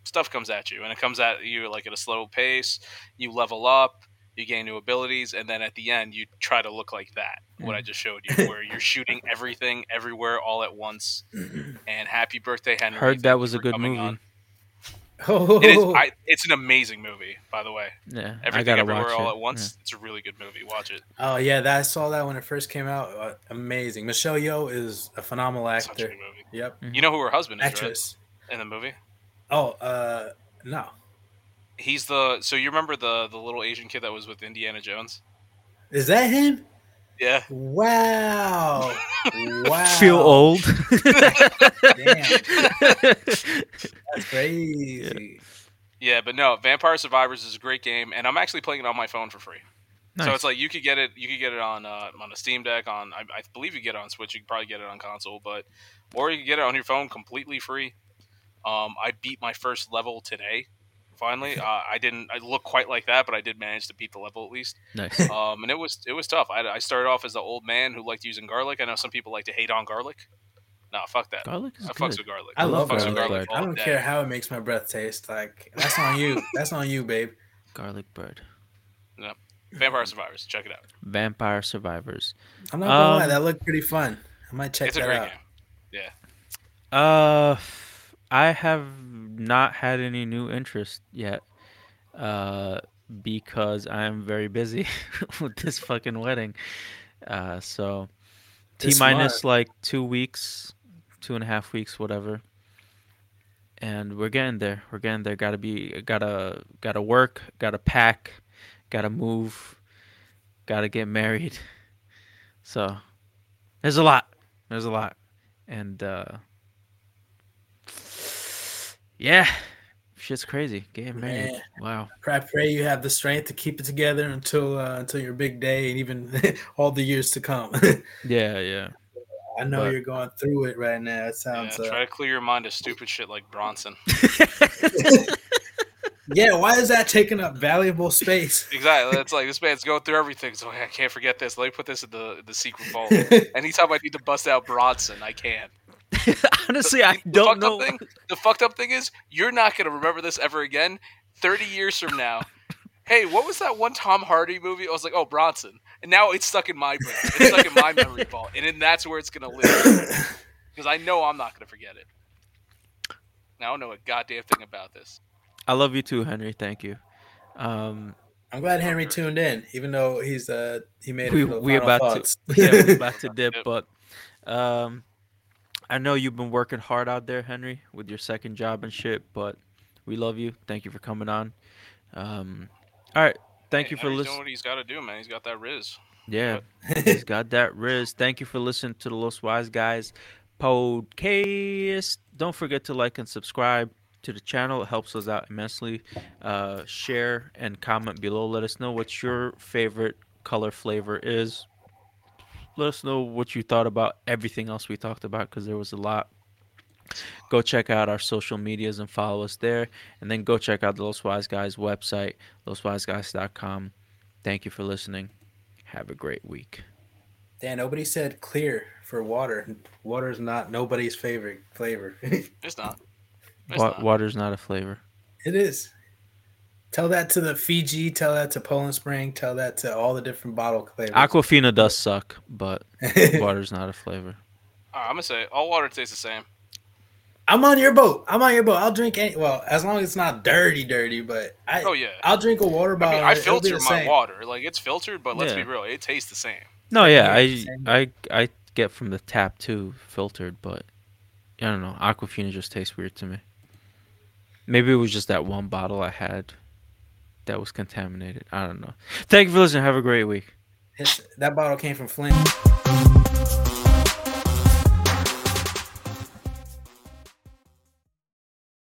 stuff comes at you, and it comes at you like at a slow pace. You level up, you gain new abilities, and then at the end, you try to look like that. What I just showed you, where you're shooting everything everywhere all at once. And happy birthday, Henry! Heard Thank that was a good coming movie. on. Oh, It is. I, it's an amazing movie, by the way. Yeah, I gotta everywhere watch all it. at once. It's a really good movie. Watch it. oh yeah, that I saw that when it first came out. Uh, amazing. Michelle Yeoh is a phenomenal actor. Such a actor. good movie. Yep, You know who her husband is, actress. right? In the movie, Oh, uh, no. he's the. So you remember the the little Asian kid that was with Indiana Jones? Is that him? Yeah. Wow. wow. Feel old. Damn. That's crazy. Yeah, but no, Vampire Survivors is a great game, and I'm actually playing it on my phone for free. So it's like you could get it, you could get it on uh, on a Steam Deck, on I, I believe you get it on Switch. You could probably get it on console, but or you could get it on your phone completely free. Um, I beat my first level today Finally, uh, I didn't. I look quite like that, but I did manage to beat the level at least. Nice. Um, and it was it was tough. I, I started off as the old man who liked using garlic. I know some people like to hate on garlic. No, fuck that. Garlic is I good. fucks with garlic. I love fucks with garlic. I don't day. care how it makes my breath taste. Like that's on you. that's on you, babe. Garlic bread. Vampire Survivors, check it out. Vampire Survivors. I'm not gonna lie, Um, that looked pretty fun. I might check it's a that great out. game. Uh, I have not had any new interest yet. Uh, because I am very busy with this fucking wedding. Uh, so T minus like two weeks, two and a half weeks, whatever. And we're getting there. We're getting there. Gotta be, gotta, gotta work. Gotta pack. Gotta move. Gotta get married. So there's a lot. There's a lot, and uh, yeah, shit's crazy. Getting married. Man. Wow. I pray you have the strength to keep it together until uh, until your big day and even all the years to come. Yeah, yeah. I know But- you're going through it right now. It Yeah, sounds. try uh, to clear your mind of stupid shit like Bronson. yeah, why is that taking up valuable space? Exactly. That's like this man's going through everything, so I can't forget this. Let me put this in the the secret vault. Anytime I need to bust out Bronson, I can. Honestly, I The don't know. Up thing, the fucked up thing is, you're not gonna remember this ever again. Thirty years from now. Hey, what was that one Tom Hardy movie? I was like, oh, Bronson, and now it's stuck in my brain. It's stuck in my memory vault, and then that's where it's gonna live because I know I'm not gonna forget it. Now I don't know a goddamn thing about this. I love you too, Henry. Thank you. Um, I'm glad Henry tuned in, even though he's uh he made it we for the we final about thoughts. to yeah we about to dip, but um, I know you've been working hard out there, Henry, with your second job and shit. But we love you. Thank you for coming on. Um, all right. Thank Hey, you for listening. what he's got to do, man. He's got that Rizz. Yeah, he's got that Rizz. Thank you for listening to the Los Wise Guys podcast. Don't forget to like and subscribe to the channel. It helps us out immensely. Uh, share and comment below. Let us know what your favorite color flavor is. Let us know what you thought about everything else we talked about because there was a lot. Go check out our social medias and follow us there. And then go check out the Los Wise Guys website, loswiseguys.com. Thank you for listening. Have a great week. Dan, nobody said clear for water. Water is not nobody's favorite flavor. It's not. It's Wa- not. water's not a flavor. it is. Tell that to the Fiji. Tell that to Poland Spring. Tell that to all the different bottle flavors. Aquafina does suck, but water's not a flavor. All right, I'm gonna say all water tastes the same. I'm on your boat. I'm on your boat. I'll drink any. Well, as long as it's not dirty, dirty. But I, Oh yeah. I'll drink a water I bottle. mean, I and it'll be filter my same. water. Like it's filtered, but let's Yeah. be real, it tastes the same. No, yeah, I, I, I get from the tap too, filtered, but I don't know. Aquafina just tastes weird to me. Maybe it was just that one bottle I had that was contaminated. I don't know. Thank you for listening. Have a great week. It's- that bottle came from Flint.